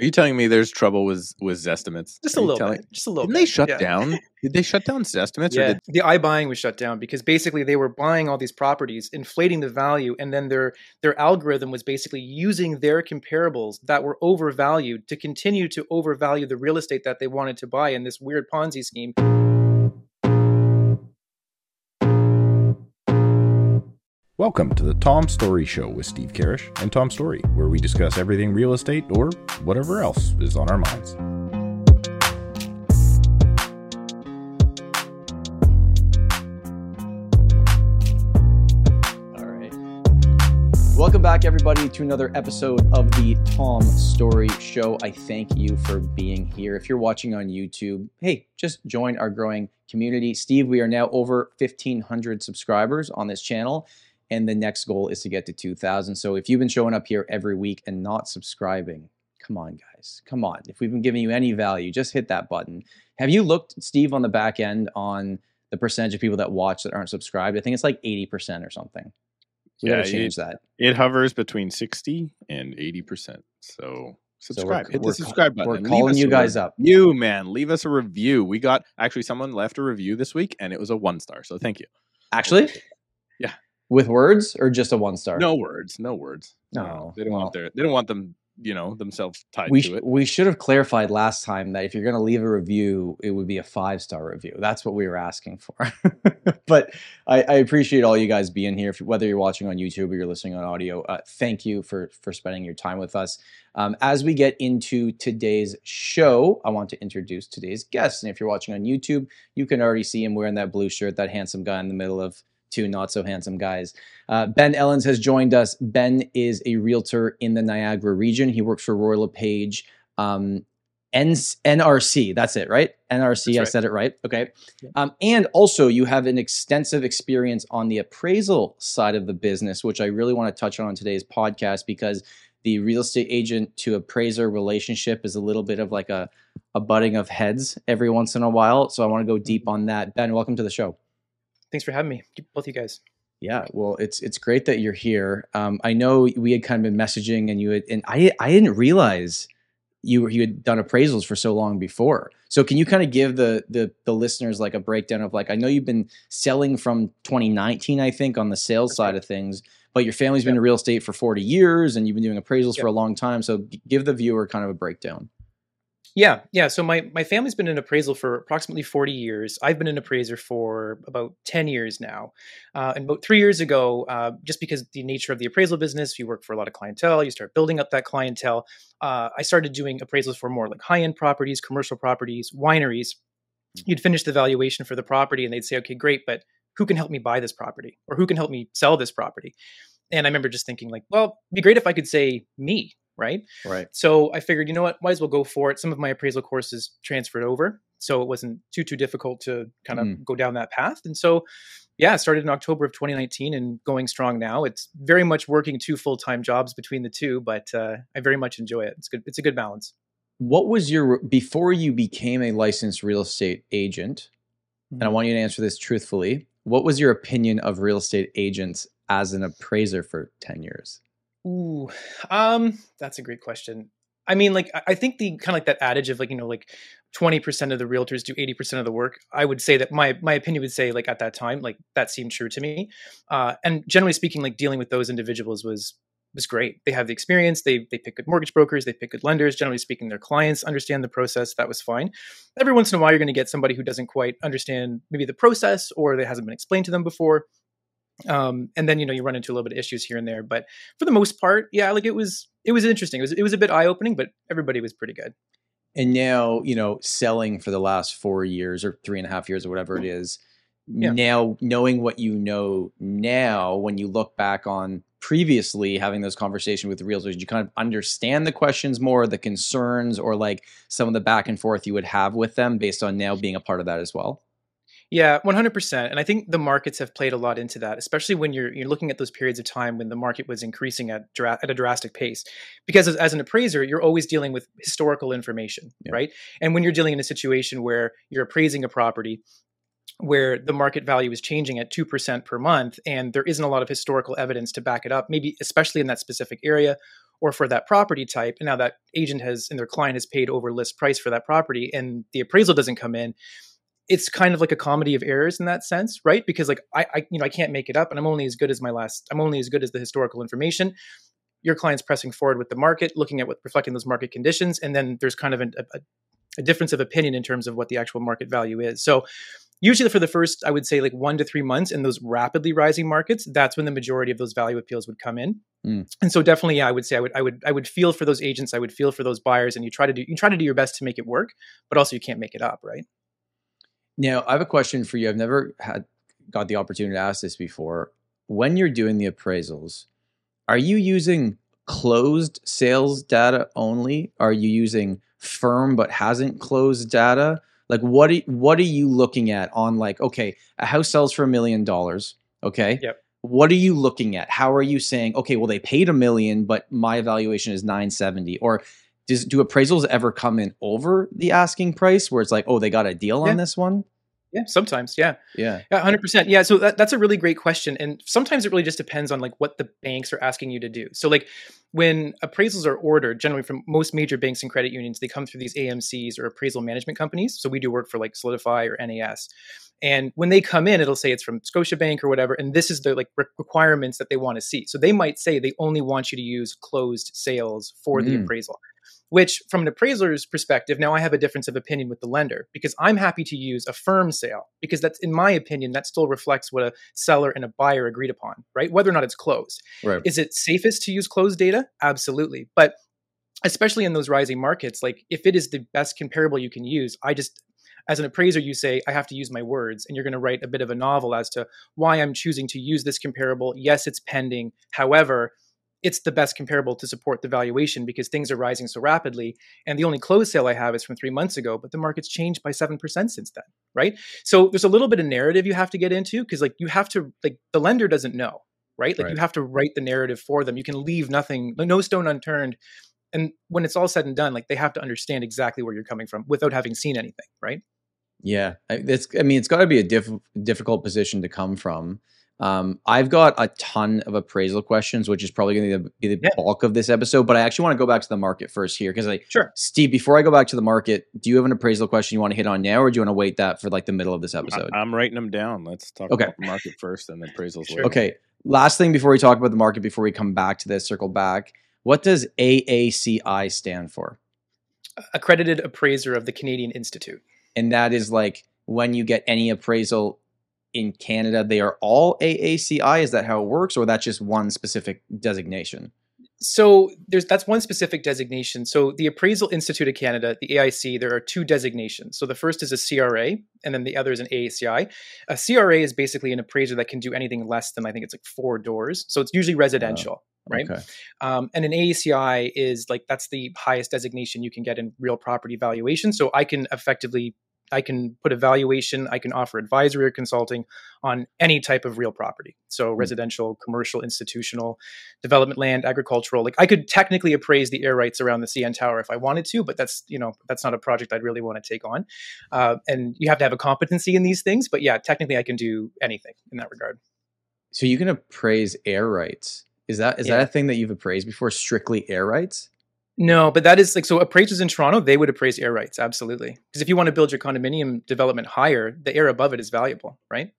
Are you telling me there's trouble with with Zestimates? Just a little telling- bit. Just a little Didn't bit. they shut yeah. down? Did they shut down Zestimates? Or Yeah, did, the iBuying was shut down because basically they were buying all these properties, inflating the value, and then their their algorithm was basically using their comparables that were overvalued to continue to overvalue the real estate that they wanted to buy in this weird Ponzi scheme. Welcome to the Tom Storey Show with Steve Karrasch and Tom Storey, where we discuss everything real estate or whatever else is on our minds. All right. Welcome back, everybody, to another episode of the Tom Storey Show. I thank you for being here. If you're watching on YouTube, hey, just join our growing community. Steve, we are now over 1,500 subscribers on this channel, and the next goal is to get to 2,000. So if you've been showing up here every week and not subscribing, come on, guys, come on. If we've been giving you any value, just hit that button. Have you looked, Steve, on the back end on the percentage of people that watch that aren't subscribed? I think it's like 80% or something. We Yeah, gotta change that. it hovers between sixty and eighty percent. So So subscribe. we're- Hit we're the subscribe button. We're calling you guys up. You man, leave us a review. We got actually someone left a review this week, and it was a one star. So thank you. Actually? With words or just a one star? No words. No words. No, they don't well. want their. They don't want them. You know themselves tied We, to it. we should have clarified last time that if you're going to leave a review, it would be a five star review. That's what we were asking for. but I, I appreciate all you guys being here. If, whether you're watching on YouTube or you're listening on audio, uh, thank you for for spending your time with us. Um, as we get into today's show, I want to introduce today's guest. And if you're watching on YouTube, you can already see him wearing that blue shirt, that handsome guy in the middle of two not so handsome guys. Uh, ben Ellens has joined us. Ben is a realtor in the Niagara region. He works for Royal LePage. Um, N- NRC, that's it, right? NRC, That's I said it right. Okay. Um, and also, you have an extensive experience on the appraisal side of the business, which I really want to touch on on today's podcast because the real estate agent to appraiser relationship is a little bit of like a, a butting of heads every once in a while. So I want to go deep on that. Ben, welcome to the show. Thanks for having me, both you guys. Yeah, well, it's it's great that you're here. Um, I know we had kind of been messaging, and you had, and I I didn't realize you were- you had done appraisals for so long before. So can you kind of give the the the listeners like a breakdown of like I know you've been selling from 2019, I think, on the sales side of things, but your family's been in real estate for 40 years, and you've been doing appraisals for a long time. So give the viewer kind of a breakdown. Yeah, yeah. So my my family's been in appraisal for approximately forty years. I've been an appraiser for about ten years now, uh, and about three years ago, uh, just because the nature of the appraisal business, you work for a lot of clientele, you start building up that clientele. Uh, I started doing appraisals for more like high end properties, commercial properties, wineries. You'd finish the valuation for the property, and they'd say, "Okay, great, but who can help me buy this property, or who can help me sell this property?" And I remember just thinking, like, well, it'd be great if I could say me, right? Right. So I figured, you know what, might as well go for it. Some of my appraisal courses transferred over, so it wasn't too too difficult to kind of Mm. go down that path. And so, yeah, started in October of 2019 and going strong now. It's very much working two full time jobs between the two, but uh, I very much enjoy it. It's good. It's a good balance. What was your before you became a licensed real estate agent? and I Mhm. want you to answer this truthfully. What was your opinion of real estate agents as an appraiser for 10 years? Ooh, um, that's a great question. I mean, like, I- think the kind of like that adage of like, you know, like 20% of the realtors do 80% of the work. I would say that my, my opinion would say like at that time, like that seemed true to me. Uh, and generally speaking, like dealing with those individuals was, was great. They have the experience. They, they pick good mortgage brokers. They pick good lenders. Generally speaking, their clients understand the process. That was fine. Every once in a while, you're going to get somebody who doesn't quite understand maybe the process or that hasn't been explained to them before. Um, and then, you know, you run into a little bit of issues here and there, but for the most part, yeah, like it was it was interesting. It was it was a bit eye opening, but everybody was pretty good. And now, you know, selling for the last four years or three and a half years or whatever it is, Yeah. now knowing what you know now, when you look back on previously having those conversations with the realtors, you kind of understand the questions more, the concerns, or like some of the back and forth you would have with them based on now being a part of that as well? Yeah, one hundred percent. And I think the markets have played a lot into that, especially when you're you're looking at those periods of time when the market was increasing at dra- at a drastic pace. Because as, as an appraiser, you're always dealing with historical information, Yeah. right? And when you're dealing in a situation where you're appraising a property, where the market value is changing at 2% per month and there isn't a lot of historical evidence to back it up maybe especially in that specific area or for that property type. And now that agent has and their client has paid over list price for that property and the appraisal doesn't come in. It's kind of like a comedy of errors in that sense, right? Because like I, I you know, I can't make it up and I'm only as good as my last I'm only as good as the historical information your client's pressing forward with the market, looking at what reflecting those market conditions, and then there's kind of a, a, a, difference of opinion in terms of what the actual market value is. So usually for the first, I would say like one to three months in those rapidly rising markets, that's when the majority of those value appeals would come in. Mm. And so definitely, yeah, I would say I would I would I would feel for those agents, I would feel for those buyers, and you try to do you try to do your best to make it work, but also you can't make it up, right? Now I have a question for you. I've never had got the opportunity to ask this before. When you're doing the appraisals, are you using closed sales data only? Are you using firm but hasn't closed data? Like what are, what are you looking at on like okay, a house sells for a million dollars, okay? Yep. What are you looking at? How are you saying, okay, well they paid a million but my evaluation is 970 or does, do appraisals ever come in over the asking price where it's like, oh, they got a deal yeah. on this one? Yeah, sometimes. Yeah. Yeah. Yeah, 100%. Yeah. So that, that's a really great question. And sometimes it really just depends on like what the banks are asking you to do. So, like when appraisals are ordered, generally from most major banks and credit unions, they come through these AMCs or appraisal management companies. So we do work for like Solidifi or NAS. And when they come in, it'll say it's from Scotiabank or whatever. And this is the like re- requirements that they want to see. So they might say they only want you to use closed sales for mm. the appraisal which from an appraiser's perspective now i have a difference of opinion with the lender because i'm happy to use a firm sale because that's in my opinion that still reflects what a seller and a buyer agreed upon right? Whether or not it's closed. Right. is it safest to use closed data? Absolutely. But especially in those rising markets like if it is the best comparable you can use i just as an appraiser you say i have to use my words and you're going to write a bit of a novel as to why i'm choosing to use this comparable. Yes it's pending. However it's the best comparable to support the valuation because things are rising so rapidly. And the only closed sale I have is from three months ago, but the market's changed by 7% since then, right? So there's a little bit of narrative you have to get into because like you have to, like the lender doesn't know, right? Like right. you have to write the narrative for them. You can leave nothing, no stone unturned. And when it's all said and done, like they have to understand exactly where you're coming from without having seen anything, right? Yeah, it's. I mean, it's got to be a diff- difficult position to come from. Um, I've got a ton of appraisal questions, which is probably going to be the yeah. bulk of this episode. But I actually want to go back to the market first here because I, sure, Steve. Before I go back to the market, do you have an appraisal question you want to hit on now, or do you want to wait that for like the middle of this episode? I, am writing them down. Let's talk okay. about the market first, and then appraisals sure. later. Okay. Last thing before we talk about the market, before we come back to this, circle back. What does AACI stand for? Accredited Appraiser of the Canadian Institute. And that is like when you get any appraisal in Canada, they are all AACI. Is that how it works, or that's just one specific designation? So there's that's one specific designation. So the Appraisal Institute of Canada, the AIC, there are two designations. So the first is a CRA, and then the other is an AACI. A CRA is basically an appraiser that can do anything less than I think it's like four doors. So it's usually residential. right? Okay. Um, and an AACI is like that's the highest designation you can get in real property valuation. So I can effectively I can put a valuation, I can offer advisory or consulting on any type of real property. So mm-hmm. residential, commercial, institutional, development land, agricultural. Like I could technically appraise the air rights around the CN Tower if I wanted to, but that's you know that's not a project I'd really want to take on. Uh, and you have to have a competency in these things. But yeah, technically I can do anything in that regard. So you can appraise air rights. Is that is yeah. that a thing that you've appraised before? Strictly air rights? No, but that is like so. Appraisers in Toronto, they would appraise air rights absolutely because if you want to build your condominium development higher, the air above it is valuable, right?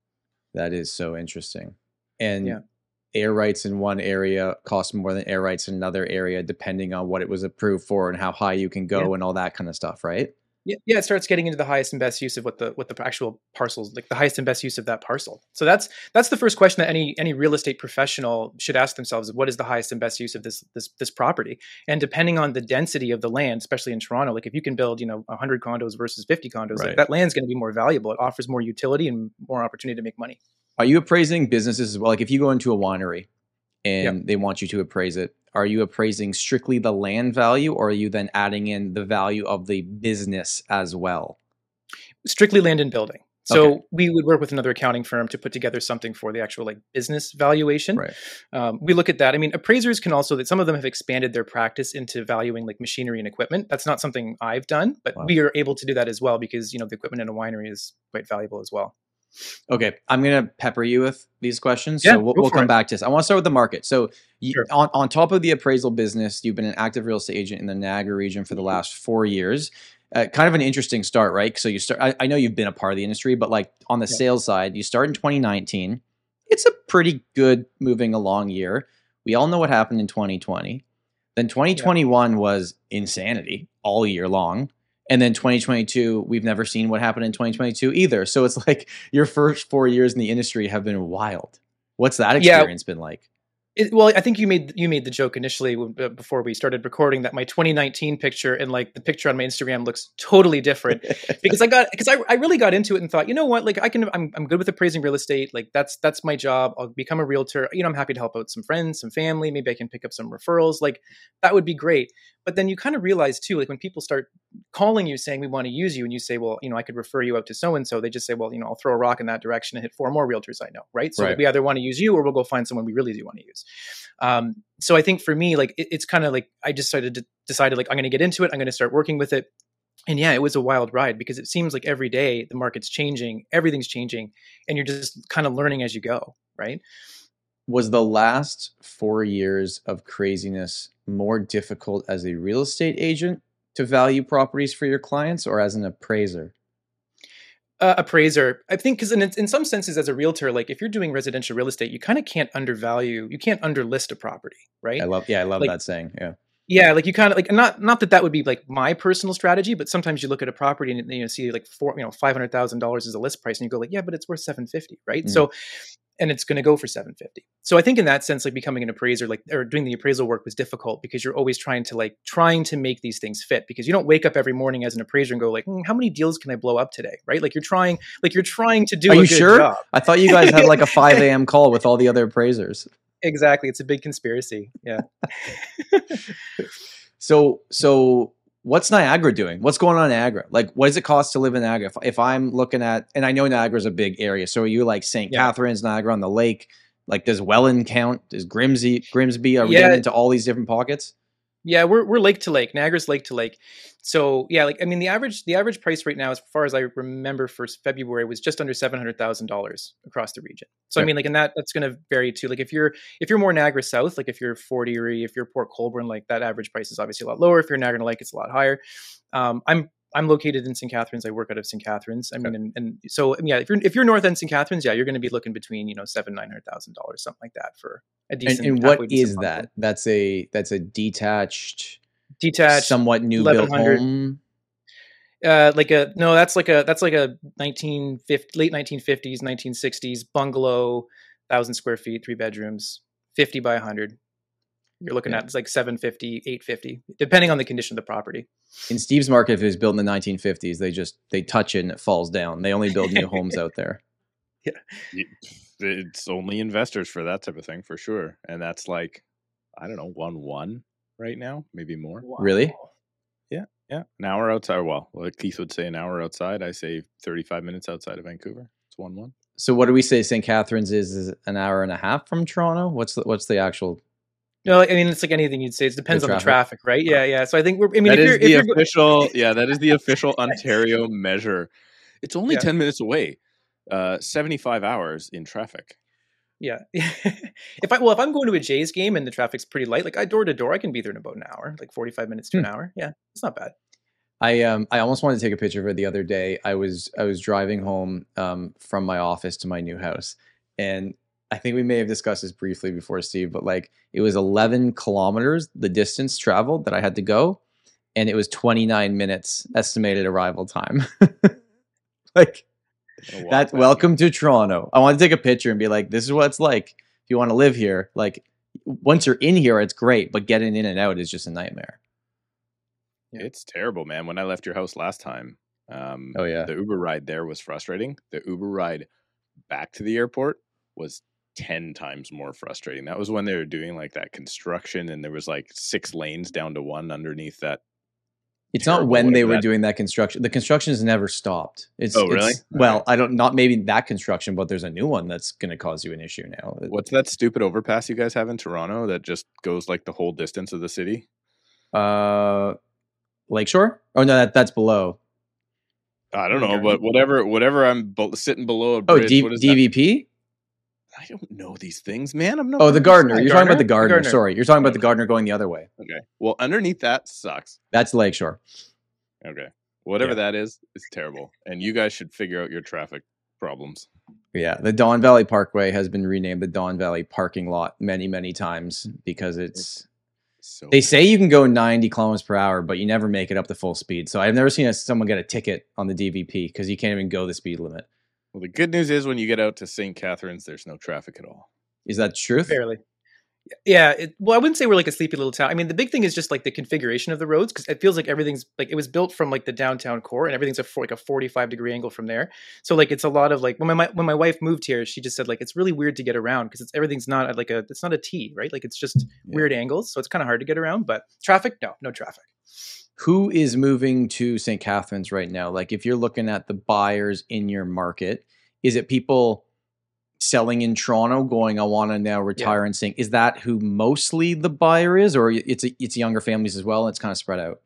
That is so interesting. And yeah. air rights in one area cost more than air rights in another area, depending on what it was approved for and how high you can go yeah. and all that kind of stuff, right? Yeah, yeah, it starts getting into the highest and best use of what the what the actual parcels like the highest and best use of that parcel. So that's that's the first question that any any real estate professional should ask themselves: What is the highest and best use of this this this property? And depending on the density of the land, especially in Toronto, like if you can build you know 100 condos versus 50 condos, right. like that land's going to be more valuable. It offers more utility and more opportunity to make money. Are you appraising businesses as well? Like if you go into a winery and yep. they want you to appraise it, are you appraising strictly the land value or are you then adding in the value of the business as well? Strictly land and building. So okay. we would work with another accounting firm to put together something for the actual like business valuation. Right. Um, we look at that. I mean, appraisers can also that some of them have expanded their practice into valuing like machinery and equipment. That's not something I've done, but wow. we are able to do that as well because you know the equipment in a winery is quite valuable as well. Okay, I'm gonna pepper you with these questions. Yeah, so we'll, we'll come it. back to this. I want to start with the market. So, you, Sure. on on top of the appraisal business, you've been an active real estate agent in the Niagara region for the last four years. Uh, kind of an interesting start, right? So you start. I, I know you've been a part of the industry, but like on the Yeah. sales side, you start in 2019. It's a pretty good moving along year. We all know what happened in 2020. Then 2021 was insanity all year long. And then 2022, we've never seen what happened in 2022 either. So it's like your first four years in the industry have been wild. What's that Yeah. experience been like? It, well, I think you made you made the joke initially uh, before we started recording that my 2019 picture and like the picture on my Instagram looks totally different because I got because I, I really got into it and thought you know what like I can I'm I'm good with appraising real estate like that's that's my job I'll become a realtor you know I'm happy to help out some friends some family maybe I can pick up some referrals like that would be great but then you kind of realize too like when people start calling you saying we want to use you and you say well you know I could refer you out to so and so they just say well you know I'll throw a rock in that direction and hit four more realtors I know right so Right. we either want to use you or we'll go find someone we really do want to use um, so I think for me, like it, it's kind of like I just decided to decided like I'm going to get into it. I'm going to start working with it. And yeah, it was a wild ride because it seems like every day the market's changing, everything's changing, and you're just kind of learning as you go, right? Was the last four years of craziness more difficult as a real estate agent to value properties for your clients or as an appraiser? Uh, appraiser, I think, because in in some senses, as a realtor, like if you're doing residential real estate, you kind of can't undervalue, you can't underlist a property, right? I love, yeah, I love Like- that saying. Yeah. Yeah, like you kind of like not not that that would be like my personal strategy, but sometimes you look at a property and you know see like four you know five hundred thousand dollars is a list price, and you go like, yeah, but it's worth seven fifty, right? Mm. So, and it's going to go for seven fifty. So I think in that sense, like becoming an appraiser, like or doing the appraisal work was difficult because you're always trying to like trying to make these things fit because you don't wake up every morning as an appraiser and go like, "Hmm, how many deals can I blow up today, right? Like you're trying like you're trying to do. Are you sure? Job. I thought you guys had like a 5 a.m. call with all the other appraisers. Exactly, it's a big conspiracy. Yeah. So, so what's Niagara doing? What's going on in Niagara? Like, what does it cost to live in Niagara? If, if I'm looking at, and I know Niagara's a big area. So, are you like St. Yeah. Catharines, Niagara on the lake? Like, does Welland count? Does Grimsby, Grimsby? Are we Yeah. getting into all these different pockets? Yeah, we're we're lake to lake. Niagara's lake to lake. So yeah, like I mean, the average the average price right now, as far as I remember, for February was just under seven hundred thousand dollars across the region. So I mean, like, and that that's going to vary too. Like if you're if you're more Niagara South, like if you're Fort Erie, if you're Port Colborne, like that average price is obviously a lot lower. If you're Niagara Lake, it's a lot higher. Um, I'm I'm located in St. Catharines. I work out of St. Catharines. I mean, and, and so yeah, if you're if you're north end St. Catharines, yeah, you're going to be looking between you know seven nine hundred thousand dollars, something like that for a And, decent. and halfway what is that? That's a that's a detached, Detached, somewhat new built home. uh like a no that's like a that's like a 1950 late 1950s 1960s bungalow 1000 square feet three bedrooms 50 by 100 you're looking Yeah. at it's like 750 850 depending on the condition of the property In Steve's market, if it was built in the 1950s, they just they touch it and it falls down. They only build new homes out there. Yeah. It's only investors for that type of thing for sure, and that's like I don't know one one right now, maybe more. Really? Yeah, Yeah. an hour outside. Well, like Keith would say, an hour outside. I say thirty-five minutes outside of Vancouver. It's one one. So, what do we say? St. Catharines is, is an hour and a half from Toronto. What's the, what's the actual? No i mean it's like anything you'd say it depends on the traffic? right yeah yeah so i think we're i mean that if is you're, if the you're official. yeah, that is the official Ontario measure. It's only Yeah. ten minutes away. Uh, seventy-five hours in traffic. yeah if i well if i'm going to a jays game and the traffic's pretty light like i door to door i can be there in about an hour like 45 minutes to Hmm. an hour yeah it's not bad I um I almost wanted to take a picture of it the other day. I was I was driving home um from my office to my new house, and I think we may have discussed this briefly before, Steve. But like, it was 11 kilometers the distance traveled that I had to go, and it was 29 minutes estimated arrival time. like Gonna that. Welcome to Toronto. I want to take a picture and be like, this is what it's like if you want to live here. Like, once you're in here, it's great, but getting in and out is just a nightmare. It's terrible, man. When I left your house last time, um, Oh yeah. the Uber ride there was frustrating. The Uber ride back to the airport was 10 times more frustrating. That was when they were doing like that construction and there was like six lanes down to one underneath that. It's not when they were that- doing that construction. The construction has never stopped. It's Oh, really? it's- well, I don't not maybe that construction, but there's a new one that's going to cause you an issue now. What's that stupid overpass you guys have in Toronto that just goes like the whole distance of the city? Uh, Lakeshore? Oh no, that that's below. I don't know, but whatever, whatever. I'm sitting below a Oh, bridge. D- what is that? DVP. I don't know these things, man. I'm not. Oh, the Gardiner. You're talking about the Gardiner? Gardiner. Sorry, you're talking about the Gardiner going the other way. Okay. Well, underneath that sucks. That's Lakeshore. Okay. Whatever Yeah. that is, it's terrible. And you guys should figure out your traffic problems. Yeah, the Don Valley Parkway has been renamed the Don Valley Parking Lot many, many times because it's. So They say you can go 90 kilometers per hour, but you never make it up to full speed. So I've never seen a, someone get a ticket on the DVP because you can't even go the speed limit. Well, the good news is when you get out to St. Catharines, there's no traffic at all. Is that true? truth? Barely. Yeah. It, well, I wouldn't say we're like a sleepy little town. I mean, the big thing is just like the configuration of the roads because it feels like everything's like it was built from like the downtown core and everything's a for, like a 45 degree angle from there. So like it's a lot of like when my when my wife moved here, she just said like it's really weird to get around because it's everything's not at like a it's not a T, right? Like it's just Yeah. weird angles, so it's kind of hard to get around. But traffic, no, no traffic. Who is moving to St. Catharines right now? Like if you're looking at the buyers in your market, is it people selling in Toronto going, I want to now retire and sing? Is that who mostly the buyer is, or it's it's younger families as well? And it's kind of spread out.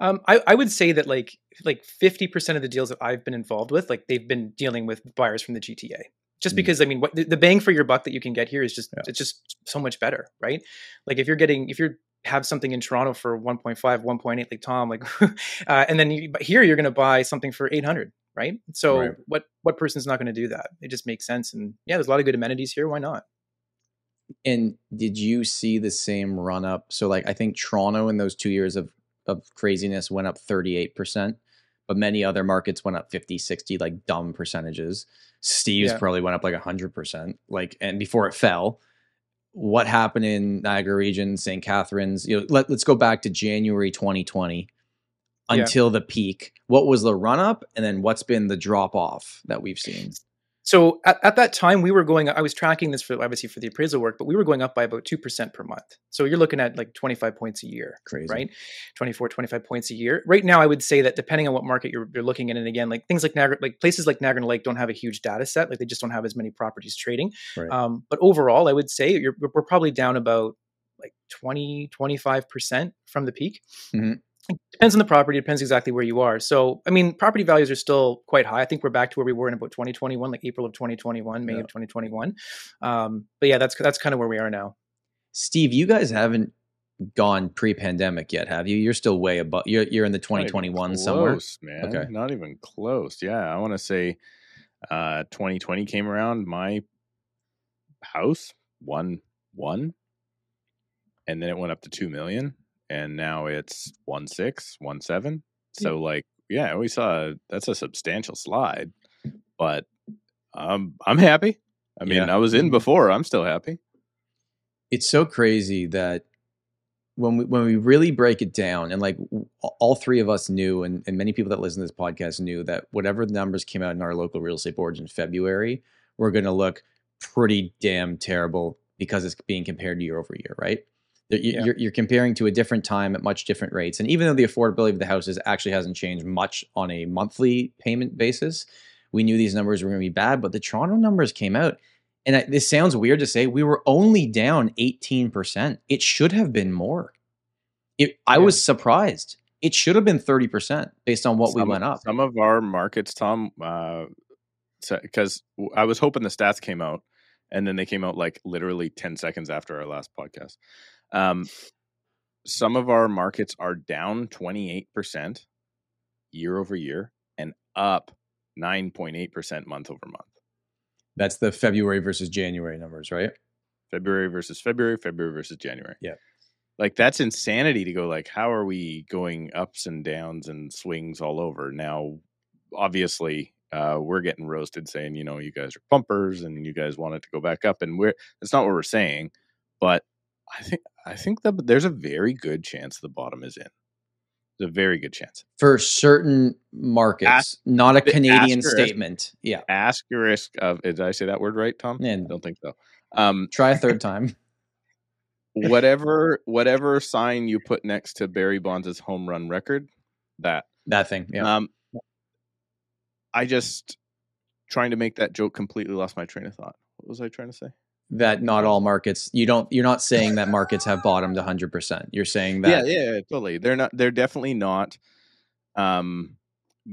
Um, I, I would say that like like fifty percent of the deals that I've been involved with, like they've been dealing with buyers from the GTA. Just Mm. because I mean, what the, bang for your buck that you can get here is just Yeah. it's just so much better, right? Like if you're getting if you're have something in Toronto for 1.5, 1.8, like Tom, like, uh, and then you, but here you're going to buy something for 800, right? So Right. what what person's not going to do that? It just makes sense, and yeah, there's a lot of good amenities here. Why not? And did you see the same run up? So like I think Toronto in those two years of of craziness went up 38%, but many other markets went up 50, 60, like dumb percentages. Steve's Yeah. probably went up like 100%. Like and before it fell. What happened in Niagara region, St. Catharines? You know, let, let's go back to January 2020 Yeah. until the peak. What was the run up and then what's been the drop off that we've seen? So at, at that time, we were going. I was tracking this for obviously for the appraisal work, but we were going up by about two percent per month. So you're looking at like 25 points a year. Crazy. right 24 25 points a year right now i would say that depending on what market you're, you're looking at and again like things like niagara like places like niagara lake don't have a huge data set like they just don't have as many properties trading Right. um, but overall i would say you're, we're probably down about like 20 25% from the peak Mhm. It depends on the property depends exactly where you are so i mean property values are still quite high i think we're back to where we were in about 2021 like april of 2021 may Yeah. of 2021 um, but yeah that's that's kind of where we are now Steve, you guys haven't gone pre-pandemic yet, have you? You're still way above. You're you're in the Not even 2021 somewhere. close, man. Okay. Not even close. Yeah, I want to say uh 2020 came around. My house one one, and then it went up to two million, and now it's one six, one seven. So like, yeah, we saw that's a substantial slide, but um, I'm happy. I mean, Yeah. I was in before. I'm still happy. It's so crazy that when we when we really break it down, and like all three of us knew, and, and many people that listen to this podcast knew that whatever the numbers came out in our local real estate boards in February, were going to look pretty damn terrible because it's being compared year over year, right? Yeah. You're, you're comparing to a different time at much different rates, and even though the affordability of the houses actually hasn't changed much on a monthly payment basis, we knew these numbers were going to be bad. But the Toronto numbers came out, and I, this sounds weird to say, we were only down 18%. It should have been more. It, I Yeah. was surprised. It should have been 30% based on what we went up. Some of our markets, Tom, uh, because I was hoping the stats came out, and then they came out like literally ten seconds after our last podcast. Um, some of our markets are down twenty eight percent year over year, and up nine point eight percent month over month. That's the February versus January numbers, right? February versus February, February versus January. Yeah. Like that's insanity to go like how are we going ups and downs and swings all over? Now obviously uh we're getting roasted saying, you know, you guys are pumpers and you guys want it to go back up and we're that's not what we're saying, but I think I think that there's a very good chance the bottom is in. There's a very good chance. For certain markets, not a Canadian asterisk. statement. Yeah. Asterisk of did I say that word right, Tom? I And don't think so. Um try a third time. whatever whatever sign you put next to Barry Bonds' home run record, that That thing. Yeah. Um, I just trying to make that joke completely lost my train of thought. What was I trying to say? That not all markets, you don't, you're not saying that markets have bottomed 100%. You're saying that. yeah, yeah, yeah, totally. They're not. They're definitely not. Um,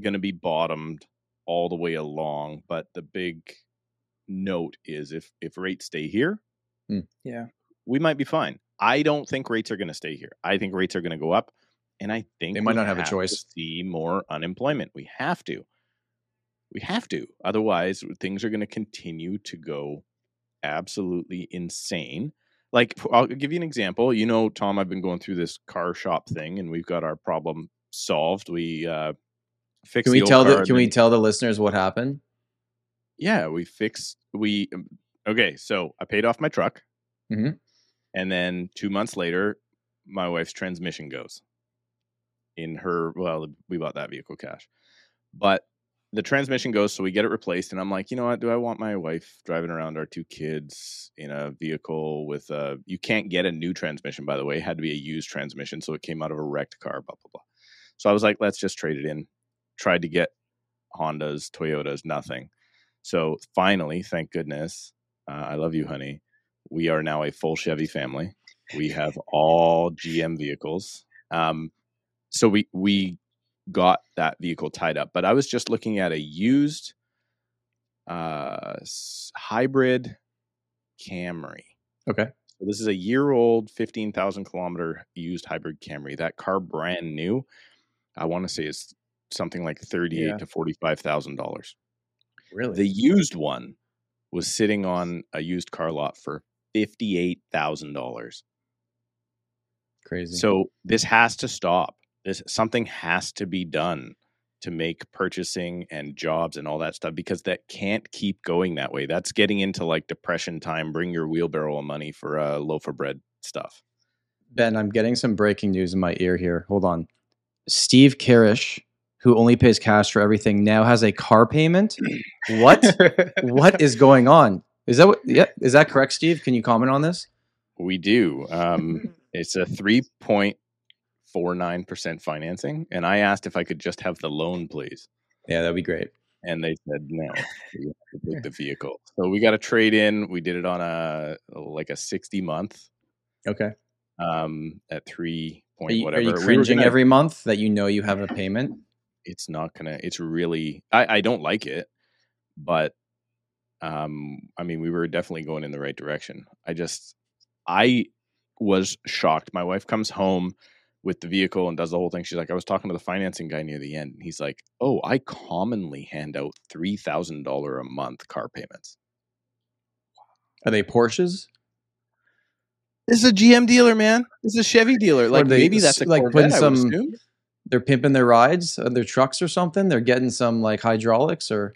going to be bottomed all the way along, but the big note is if if rates stay here, Yeah. we might be fine. I don't think rates are going to stay here. I think rates are going to go up, and I think They might not have a to choice. see more unemployment. We have to. We have to. Otherwise, things are going to continue to go absolutely insane. Like I'll give you an example. You know, Tom, I've been going through this car shop thing, and we've got our problem solved. We uh, fixed. Can we the tell the Can we tell the listeners what happened? yeah, we fixed. We um, okay. So I paid off my truck, Mhm. and then two months later, my wife's transmission goes in her. Well, we bought that vehicle cash, but the transmission goes, so we get it replaced. And I'm like, you know what? Do I want my wife driving around our two kids in a vehicle with a? You can't get a new transmission, by the way. It had to be a used transmission, so it came out of a wrecked car. Blah blah blah. So I was like, let's just trade it in. Tried to get Hondas, Toyotas, nothing. So finally, thank goodness, uh, I love you, honey. We are now a full Chevy family. We have all GM vehicles. Um, so we we got that vehicle tied up. But I was just looking at a used uh, hybrid Camry. Okay. So this is a year old, fifteen thousand kilometer used hybrid Camry. That car, brand new, I want to say is something like thirty eight Yeah. to forty five thousand dollars. Really? The used one was sitting on a used car lot for fifty-eight thousand dollars. Crazy. So this has to stop. This something has to be done to make purchasing and jobs and all that stuff because that can't keep going that way. That's getting into like depression time. Bring your wheelbarrow of money for a loaf of bread stuff. Ben, I'm getting some breaking news in my ear here. Hold on. Steve Karrasch, who only pays cash for everything, now has a car payment. What? what is going on? Is that what? Yeah, is that correct, Steve? Can you comment on this? We do. Um, it's a three point four nine percent financing, and I asked if I could just have the loan, please. Yeah, that'd be great. and they said no you have to take the vehicle so we got a trade in we did it on a like a 60 month Okay. um at three Are point you, are whatever you We cringing gonna- every month that you know you have a payment? it's not gonna it's really i i don't like it but um i mean we were definitely going in the right direction i just i was shocked my wife comes home with the vehicle and does the whole thing she's like i was talking to the financing guy near the end and he's like oh i commonly hand out $3000 a month car payments Are they Porsches? This is a GM dealer, man. This is a Chevy dealer. Like they maybe that's a like Corvette, putting some- They're pimping their rides, uh, their trucks or something. They're getting some like hydraulics or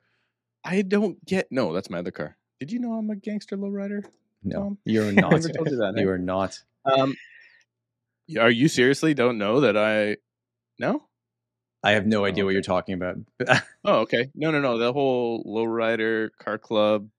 I don't get. No, that's my other car. Did you know I'm a gangster lowrider? no. Tom? You're I not. never told you that. you eh? are not. Um, yeah, are you seriously don't know that I? No. I have no Oh, idea what you're talking about. Oh, okay. No, no, no. The whole lowrider car club.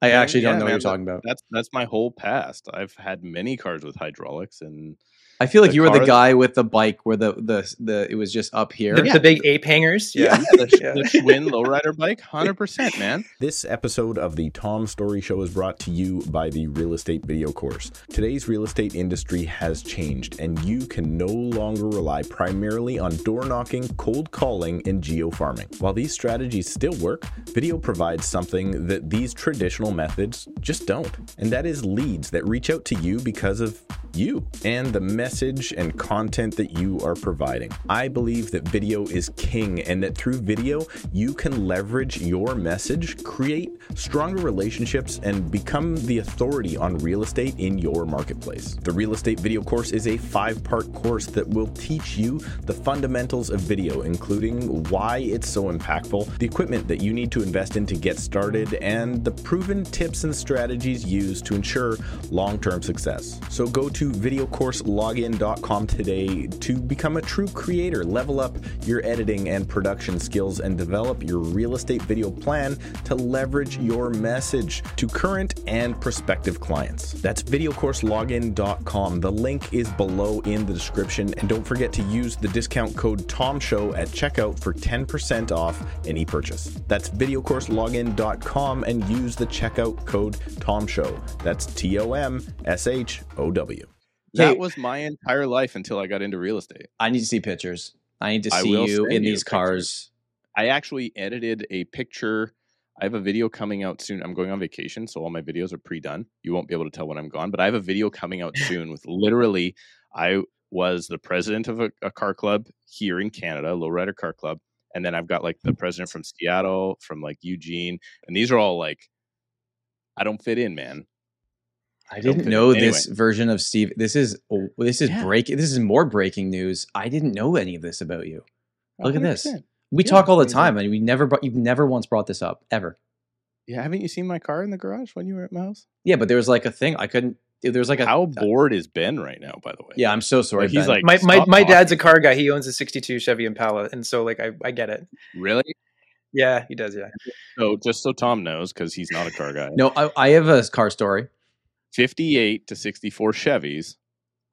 I Yeah, actually don't know what you're talking about. That's that's my whole past. I've had many cars with hydraulics, and I feel like the you were the car that- guy with the bike where the the the it was just up here. the, the big ape hangers. Yeah. the, Yeah. the Schwinn lowrider bike, hundred percent, man. This episode of the Tom Storey Show is brought to you by the Real Estate Video Course. Today's real estate industry has changed, and you can no longer rely primarily on door knocking, cold calling, and geo farming. While these strategies still work, video provides something that these traditional methods just don't, and that is leads that reach out to you because of you and the message and content that you are providing. I believe that video is king and that through video, you can leverage your message, create stronger relationships, and become the authority on real estate in your marketplace. The Real Estate Video Course is a five part course that will teach you the fundamentals of video, including why it's so impactful, the equipment that you need to invest in to get started, and the proven tips and strategies used to ensure long term success. So go to videocourselogin.com today to become a true creator, level up your editing and production skills, and develop your real estate video plan to leverage your message to current and prospective clients. That's videocourselogin.com. The link is below in the description, and don't forget to use the discount code TOMSHOW at checkout for 10% off any purchase. That's videocourselogin.com and use the checkout code TOMSHOW. That's T O M S H O W. That Hey. was my entire life until I got into real estate. I need to see pictures. I need to see you in these pictures. cars I actually edited a picture. I have a video coming out soon. I'm going on vacation, so all my videos are pre-done. You won't be able to tell when I'm gone, but I have a video coming out soon with literally I was the president of a, a car club here in Canada, Lowrider Car Club, and then I've got like the hmm. president from Seattle, from like Eugene, and these are all like I don't fit in, man. I didn't know in. this version of Steve. This is oh, this is Yeah. breaking. This is more breaking news. I didn't know any of this about you. Look at this. We Yeah, talk all the amazing. time, and we never. Brought, you've never once brought this up ever. Yeah, haven't you seen my car in the garage when you were at my house? Yeah, but there was like a thing I couldn't. There was like a. How bored is Ben right now? By the way, yeah, I'm so sorry. Like, he's Ben. like- my my, my dad's a car guy. He owns a '62 Chevy Impala, and so like I, I get it. really. Yeah, he does. Yeah. So just so Tom knows, because he's not a car guy. no, I, I have a car story. 58 to 64 Chevys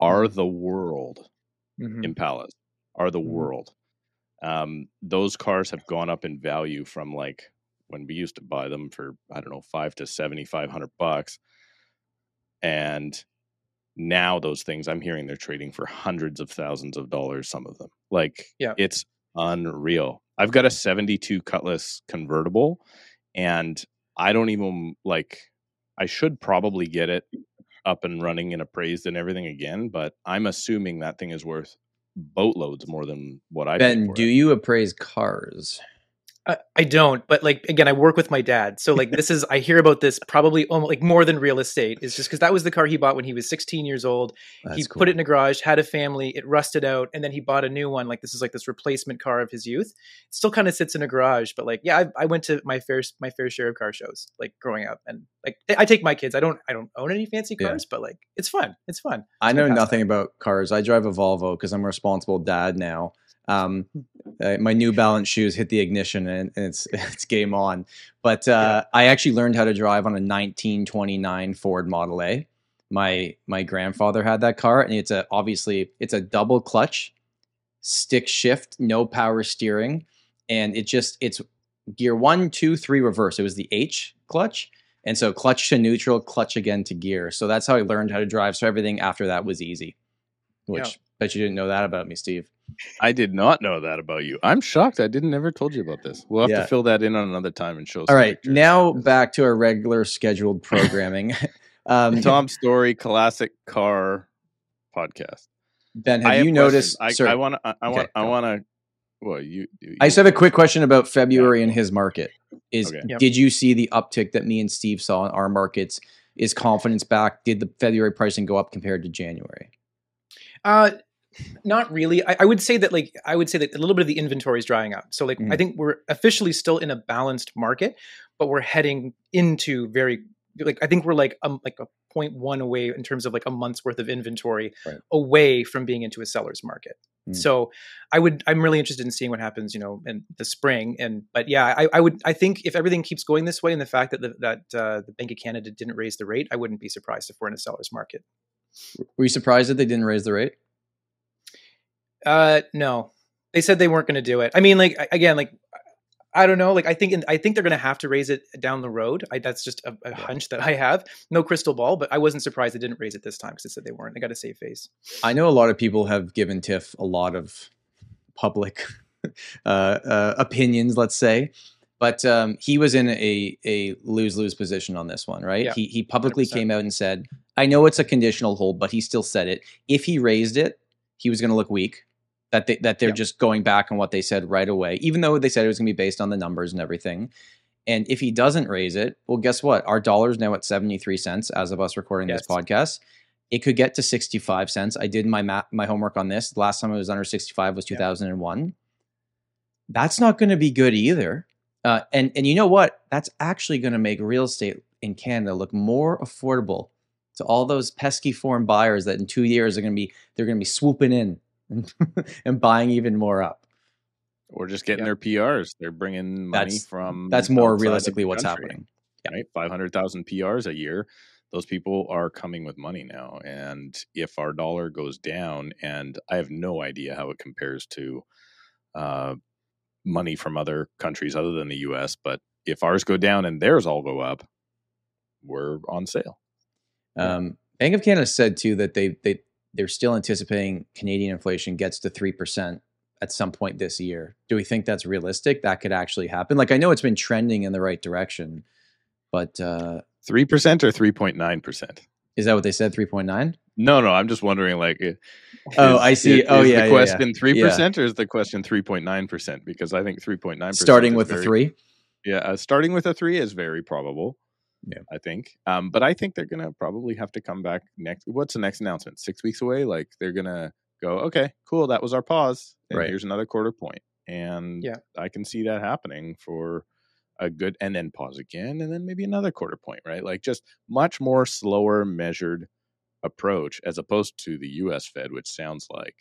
are the world. Mhm. Impalas are the Mhm. world. Um, those cars have gone up in value from like when we used to buy them for I don't know five to seventy five hundred bucks, and now those things I'm hearing they're trading for hundreds of thousands of dollars. Some of them, like Yeah. it's unreal. I've got a seventy two Cutlass convertible, and I don't even like. I should probably get it up and running and appraised and everything again, but I'm assuming that thing is worth boatloads more than what I Ben, do it. you appraise cars? I, I don't, but like again, I work with my dad, so like this is I hear about this probably almost like more than real estate. Is just because that was the car he bought when he was 16 years old. he That's put it in a garage, had a family, it rusted out, and then he bought a new one. Like this is like this replacement car of his youth. It still kind of sits in a garage, but like yeah, I, I went to my fair my fair share of car shows like growing up, and like I take my kids. I don't I don't own any fancy Yeah. cars, but like it's fun. It's fun. I know nothing about cars. I drive a Volvo because I'm a responsible dad now. Um, uh, my New Balance shoes hit the ignition and, and it's it's game on. But uh, I actually learned how to drive on a 1929 Ford Model A. My my grandfather had that car, and it's a obviously it's a double clutch, stick shift, no power steering, and it just it's gear one, two, three, reverse. It was the H clutch, and so clutch to neutral, clutch again to gear. So that's how I learned how to drive. So everything after that was easy. Which Yeah. bet you didn't know that about me, Steve. I did not know that about you. I'm shocked. I didn't ever told you about this. We'll have Yeah. to fill that in on another time and show. All some right, pictures. now back to our regular scheduled programming. um, Tom Storey classic car podcast. ben, I have you noticed? questions. sorry, I, I want to. I, I want. I want to. Well, you. you I just have a quick question about Yeah, February and his market. Is Okay. Yep. did you see the uptick that me and Steve saw in our markets? Is confidence back? Did the February pricing go up compared to January? Uh, not really. I, I would say that like I would say that a little bit of the inventory is drying up. So like I Mhm. think we're officially still in a balanced market, but we're heading into very like I think we're like um like a point one away in terms of like a month's worth of inventory Right. away from being into a seller's market. Mm. So I would I'm really interested in seeing what happens, you know, in the spring. And but yeah, I, I would I think if everything keeps going this way and the fact that the, that uh, the Bank of Canada didn't raise the rate, I wouldn't be surprised if we're in a seller's market. Were you surprised that they didn't raise the rate? Uh, no, they said they weren't going to do it. I mean, like again, like I don't know. Like I think in, I think they're going to have to raise it down the road. I, that's just a, a hunch that I have. No crystal ball, but I wasn't surprised they didn't raise it this time because they said they weren't. They got to save face. I know a lot of people have given Tiff a lot of public uh, uh, opinions, let's say, but um, he was in a a lose lose position on this one, right? Yeah, he he publicly 100%. came out and said, "I know it's a conditional hold, but he still said it. If he raised it, he was going to look weak. That they, that they're Yeah. just going back on what they said right away, even though they said it was going to be based on the numbers and everything." And if he doesn't raise it, well, guess what? Our dollar's now at 73 cents as of us recording this podcast. It could get to 65 cents. I did my ma- my homework on this. The last time it was under 65 was Yeah. 2001. That's not going to be good either. Uh, and and you know what? That's actually going to make real estate in Canada look more affordable to all those pesky foreign buyers that in two years are going to be they're going to be swooping in and, and buying even more up. Or just getting Yeah. their PRs. They're bringing money That's- from. That's more outside of the realistically what's country, happening. Right, five hundred thousand PRs a year. Those people are coming with money now, and if our dollar goes down, and I have no idea how it compares to uh, money from other countries other than the U.S., but if ours go down and theirs all go up, we're on sale. Um, Bank of Canada said too that they they they're still anticipating Canadian inflation gets to three percent at some point this year. Do we think that's realistic? That could actually happen. Like I know it's been trending in the right direction, but uh, three percent or three point nine percent. Is that what they said? Three point nine. No, no. I'm just wondering. Like, oh, I see. Is, oh, is yeah. The question three yeah, percent, or is the question three point nine percent? Because I think three point nine percent. Starting with a three. Yeah, uh, starting with a three is very probable. Yeah, I think. Um, but I think they're gonna probably have to come back next. What's the next announcement? Six weeks away. Like they're gonna go. Okay, cool. That was our pause. And right. Here's another quarter point, and yeah, I can see that happening for a good, and then pause again, and then maybe another quarter point. Right, like just much more slower, measured approach as opposed to the U.S. Fed, which sounds like,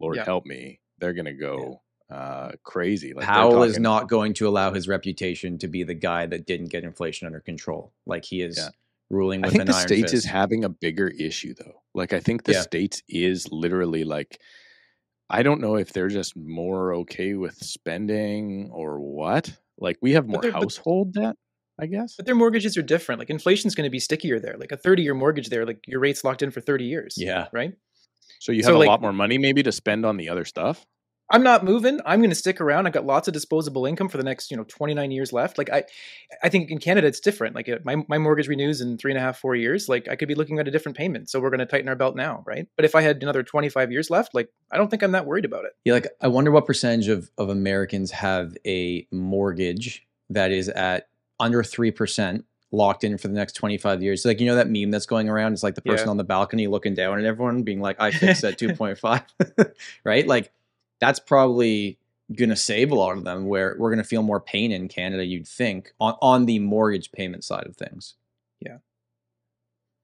Lord Yeah. help me, they're gonna go. Uh, crazy. Like Powell is not going to allow his reputation to be the guy that didn't get inflation under control. Like he is Yeah. ruling I with think an the states fist. is having a bigger issue though. Like I think the Yeah. states is literally like I don't know if they're just more okay with spending or what. Like we have more they're- but- household debt, I guess. But their mortgages are different. Like inflation's going to be stickier there. Like a 30 year mortgage there, like your rate's locked in for 30 years. Yeah. Right. So you so, have a like- lot more money maybe to spend on the other stuff. I'm not moving. I'm going to stick around. I've got lots of disposable income for the next, you know, 29 years left. Like I, I think in Canada it's different. Like uh, my my mortgage renews in three and a half, four years. Like I could be looking at a different payment. So we're going to tighten our belt now, right? But if I had another 25 years left, like I don't think I'm that worried about it. Yeah, like I wonder what percentage of, of Americans have a mortgage that is at under three percent locked in for the next 25 years. Like you know that meme that's going around? It's like the person Yeah. on the balcony looking down at everyone being like, I fixed at 2.5. right? Like that's probably gonna save a lot of them where we're gonna feel more pain in Canada, you'd think, on, on the mortgage payment side of things. Yeah.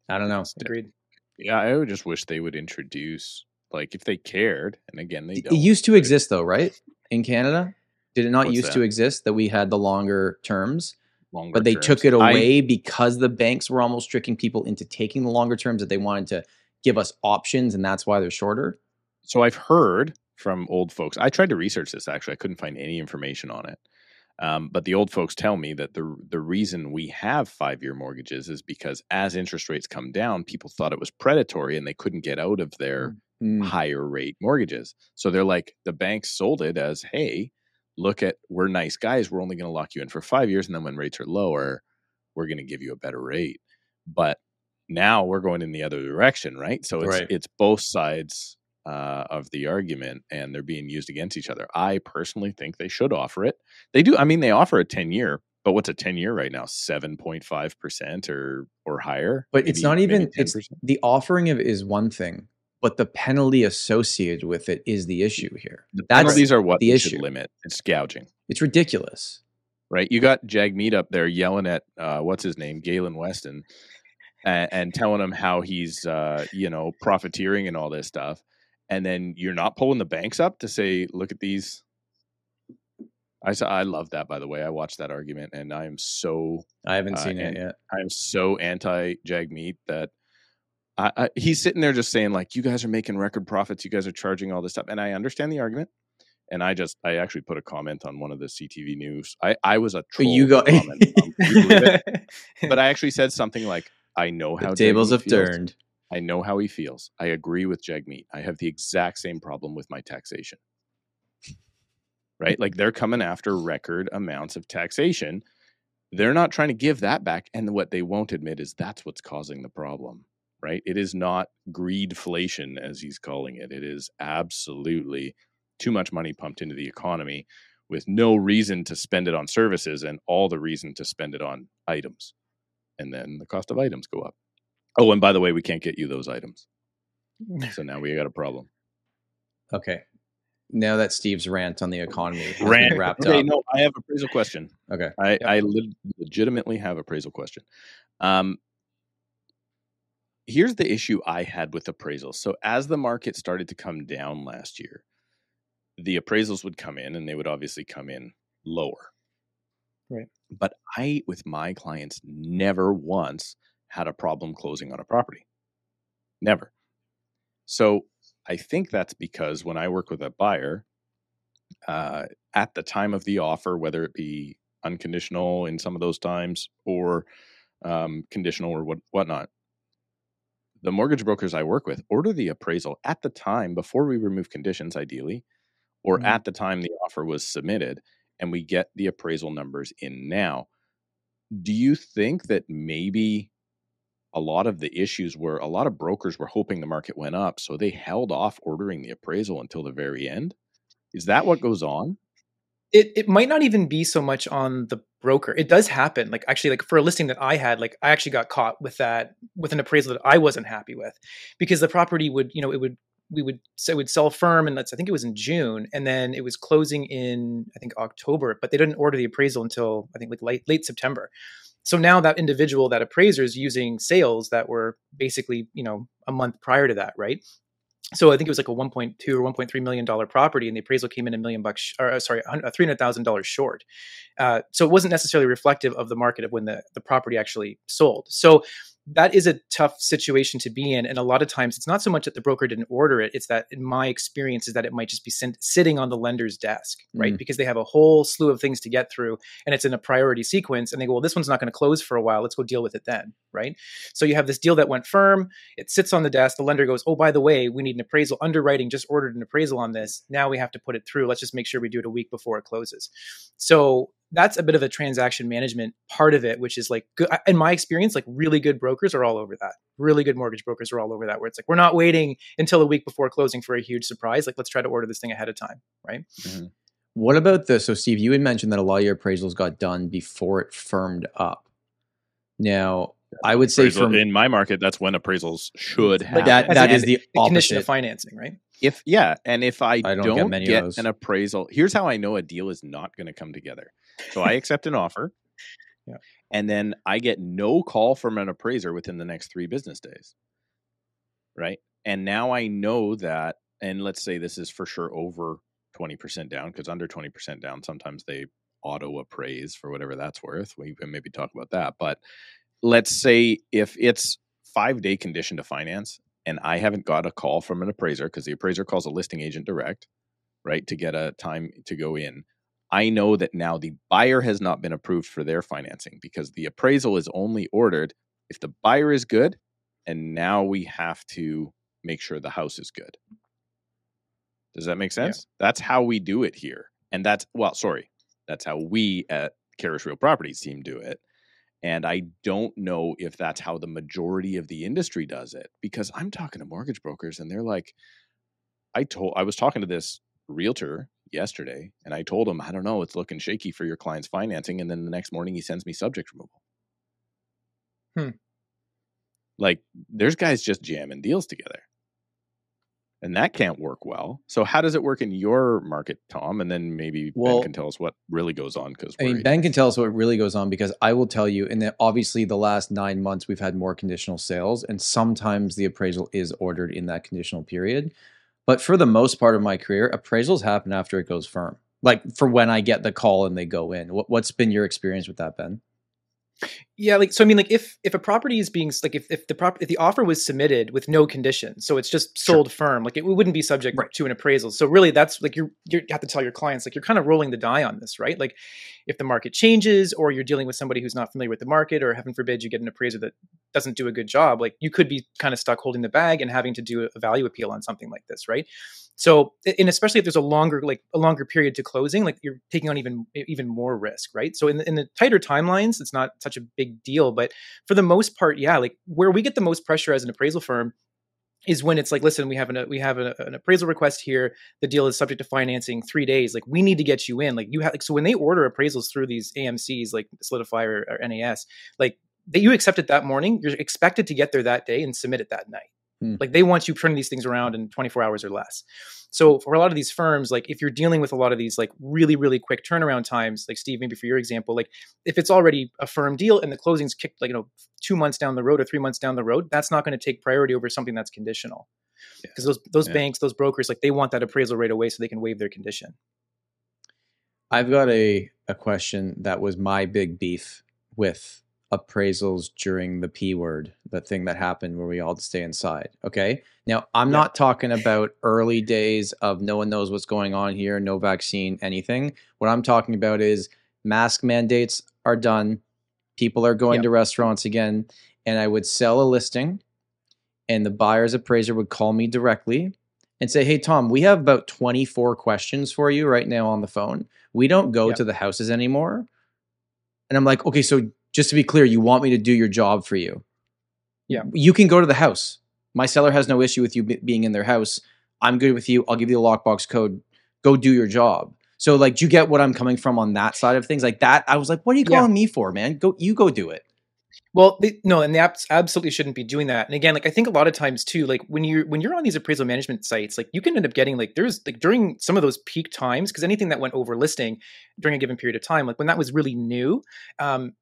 I don't know. Agreed. Yeah, I would just wish they would introduce like if they cared, and again they don't. It used to exist though, right? In Canada? Did it not What's used to exist that we had the longer terms? longer but they terms. took it I- away because the banks were almost tricking people into taking the longer terms that they wanted to give us options and that's why they're shorter so I've heard from old folks. I tried to research this actually. I couldn't find any information on it. Um, but the old folks tell me that the the reason we have five year mortgages is because as interest rates come down, people thought it was predatory and they couldn't get out of their Mm, higher rate mortgages. So they're like the banks sold it as, hey, look at we're nice guys. We're only going to lock you in for five years, and then when rates are lower, we're going to give you a better rate. But now we're going in the other direction, right? So it's Right. it's both sides uh, of the argument, and they're being used against each other. I personally think they should offer it. They do. I mean, they offer a ten year. But what's a ten year right now? Seven point five percent or or higher. but it's not even it's the offering of it is one thing but the penalty associated with it is the issue here the that's penalties are what the issue. limit. It's gouging. it's ridiculous right? You got Jagmeet up there yelling at uh, what's his name, Galen Weston, and, and telling him how he's uh, you know profiteering and all this stuff, and then you're not pulling the banks up to say, look at these. I saw, I love that by the way. I watched that argument, and I am so i haven't Uh, seen it yet I am so anti Jagmeet that. I, I, he's sitting there just saying like, "You guys are making record profits. You guys are charging all this stuff," and I understand the argument. And I just, I actually put a comment on one of the CTV news. I, I was a but troll. you got comment you but I actually said something like, "I know how the tables have feels. turned I know how he feels. I agree with Jagmeet. I have the exact same problem with my taxation. Right? Like they're coming after record amounts of taxation. They're not trying to give that back. And what they won't admit is that's what's causing the problem. Right? It is not greedflation, as he's calling it. It is absolutely too much money pumped into the economy with no reason to spend it on services and all the reason to spend it on items. And then the cost of items go up. Oh, and by the way, we can't get you those items. So now we got a problem. okay now that steve's rant on the economy has been Rant. wrapped Okay, up no, I have a appraisal question. okay I, Yep. I le- legitimately have appraisal question. Um, here's the issue I had with appraisals. So as the market started to come down last year, the appraisals would come in and they would obviously come in lower. Right. But I, with my clients, never once had a problem closing on a property. Never. So I think that's because when I work with a buyer, uh, at the time of the offer, whether it be unconditional in some of those times or um, conditional or what whatnot, the mortgage brokers I work with order the appraisal at the time before we remove conditions, ideally, or Mhm. at the time the offer was submitted and we get the appraisal numbers in now do you think that maybe a lot of the issues were a lot of brokers were hoping the market went up so they held off ordering the appraisal until the very end is that what goes on it it might not even be so much on the broker. It does happen. Like actually, like for a listing that I had, like I actually got caught with that with an appraisal that I wasn't happy with, because the property would, you know, it would we would so it would sell firm, and that's I think it was in June, and then it was closing in I think October, but they didn't order the appraisal until I think like late late September. So now that individual, that appraiser is using sales that were basically, you know, a month prior to that, right? so I think it was like a 1.2 or 1.3 million dollar property, and the appraisal came in a million bucks, or uh, sorry, three hundred thousand dollars short. Uh, so it wasn't necessarily reflective of the market of when the the property actually sold. So that is a tough situation to be in and a lot of times it's not so much that the broker didn't order it it's that in my experience is that it might just be sent, sitting on the lender's desk right? Mm. because they have a whole slew of things to get through and it's in a priority sequence and they go well this one's not going to close for a while let's go deal with it then right? So you have this deal that went firm it sits on the desk the lender goes oh by the way we need an appraisal underwriting just ordered an appraisal on this now we have to put it through let's just make sure we do it a week before it closes. So that's a bit of a transaction management part of it, which is like, good, in my experience, like really good brokers are all over that. Really good mortgage brokers are all over that, where it's like, we're not waiting until a week before closing for a huge surprise. Like, let's try to order this thing ahead of time, right? Mm-hmm. What about this? So, Steve, you had mentioned that a lot of your appraisals got done before it firmed up. Now, I would say Appraisal- from in my market that's when appraisals should Like happen that, As that an- the The condition of financing, right? If yeah and if i, I don't don't, get get, many of those. an appraisal here's how i know a deal is not going to come together so i accept an offer Yeah. and then i get no call from an appraiser within the next three business days right and now i know that and let's say this is for sure over 20% down because under 20% down sometimes they auto appraise for whatever that's worth we can maybe talk about that but let's say if it's five day condition to finance and I haven't got a call from an appraiser because the appraiser calls a listing agent direct, right, to get a time to go in. I know that now the buyer has not been approved for their financing because the appraisal is only ordered if the buyer is good, and now we have to make sure the house is good. Does that make Yeah. sense? That's how we do it here. And that's, well, sorry, that's how we at Karrasch Real Properties team do it. And I don't know if that's how the majority of the industry does it because I'm talking to mortgage brokers and they're like, I told, I was talking to this realtor yesterday and I told him, I don't know, it's looking shaky for your client's financing. And then the next morning he sends me subject removal. Hmm. Like there's guys just jamming deals together. And that can't work well. So how does it work in your market, Tom? And then maybe Well- Ben can tell us what really goes on because I mean, Ben can tell us what really goes on because I will tell you, and then obviously the last nine months we've had more conditional sales, and sometimes the appraisal is ordered in that conditional period. But for the most part of my career, appraisals happen after it goes firm. Like for when I get the call and they go in. What, what's been your experience with that, Ben? Yeah, like so. I mean, like if if a property is being like if if the prop if the offer was submitted with no conditions, so it's just Sure. sold firm, like it wouldn't be subject Right. to an appraisal. So really, that's like you're you have to tell your clients like you're kind of rolling the die on this, right? Like if the market changes, or you're dealing with somebody who's not familiar with the market, or heaven forbid you get an appraiser that doesn't do a good job, like you could be kind of stuck holding the bag and having to do a value appeal on something like this, right? So, and especially if there's a longer, like a longer period to closing, like you're taking on even even more risk, right? So, in the, in the tighter timelines, it's not such a big deal, but for the most part, yeah, like where we get the most pressure as an appraisal firm is when it's like, listen, we have an we have an, appraisal request here. The deal is subject to financing three days. Like we need to get you in. Like you have like so when they order appraisals through these AMC's like Solidifi or, or NAS, like that you accept it that morning, you're expected to get there that day and submit it that night. Hmm. Like they want you turning these things around in 24 hours or less. So for a lot of these firms, like if you're dealing with a lot of these like really really quick turnaround times, like Steve, maybe for your example, like if it's already a firm deal and the closing's kicked like you know two months down the road or three months down the road, that's not going to take priority over something that's conditional. Yeah. Because those those Yeah. banks, those brokers, like they want that appraisal right away so they can waive their condition. I've got a, a question that was my big beef with appraisals during the P word, the thing that happened where we all had to stay inside. Okay. Now, I'm Yeah. not talking about early days of no one knows what's going on here, no vaccine, anything. What I'm talking about is mask mandates are done. People are going Yeah. to restaurants again. And I would sell a listing, and the buyer's appraiser would call me directly and say, "Hey Tom, we have about 24 questions for you right now on the phone. We don't go Yep. to the houses anymore." And I'm like, "Okay, so just to be clear, you want me to do your job for you?" Yeah. You can go to the house. My seller has no issue with you be- being in their house. I'm good with you. I'll give you the lockbox code. Go do your job. So like, do you get what I'm coming from on that side of things? Like that, I was like, "What are you Yeah. calling me for, man? Go, you go do it." Well, they, no, and they abs- absolutely shouldn't be doing that. And again, like I think a lot of times too, like when you're when you're on these appraisal management sites, like you can end up getting like there's like during some of those peak times because anything that went over listing during a given period of time, like when that was really new, um,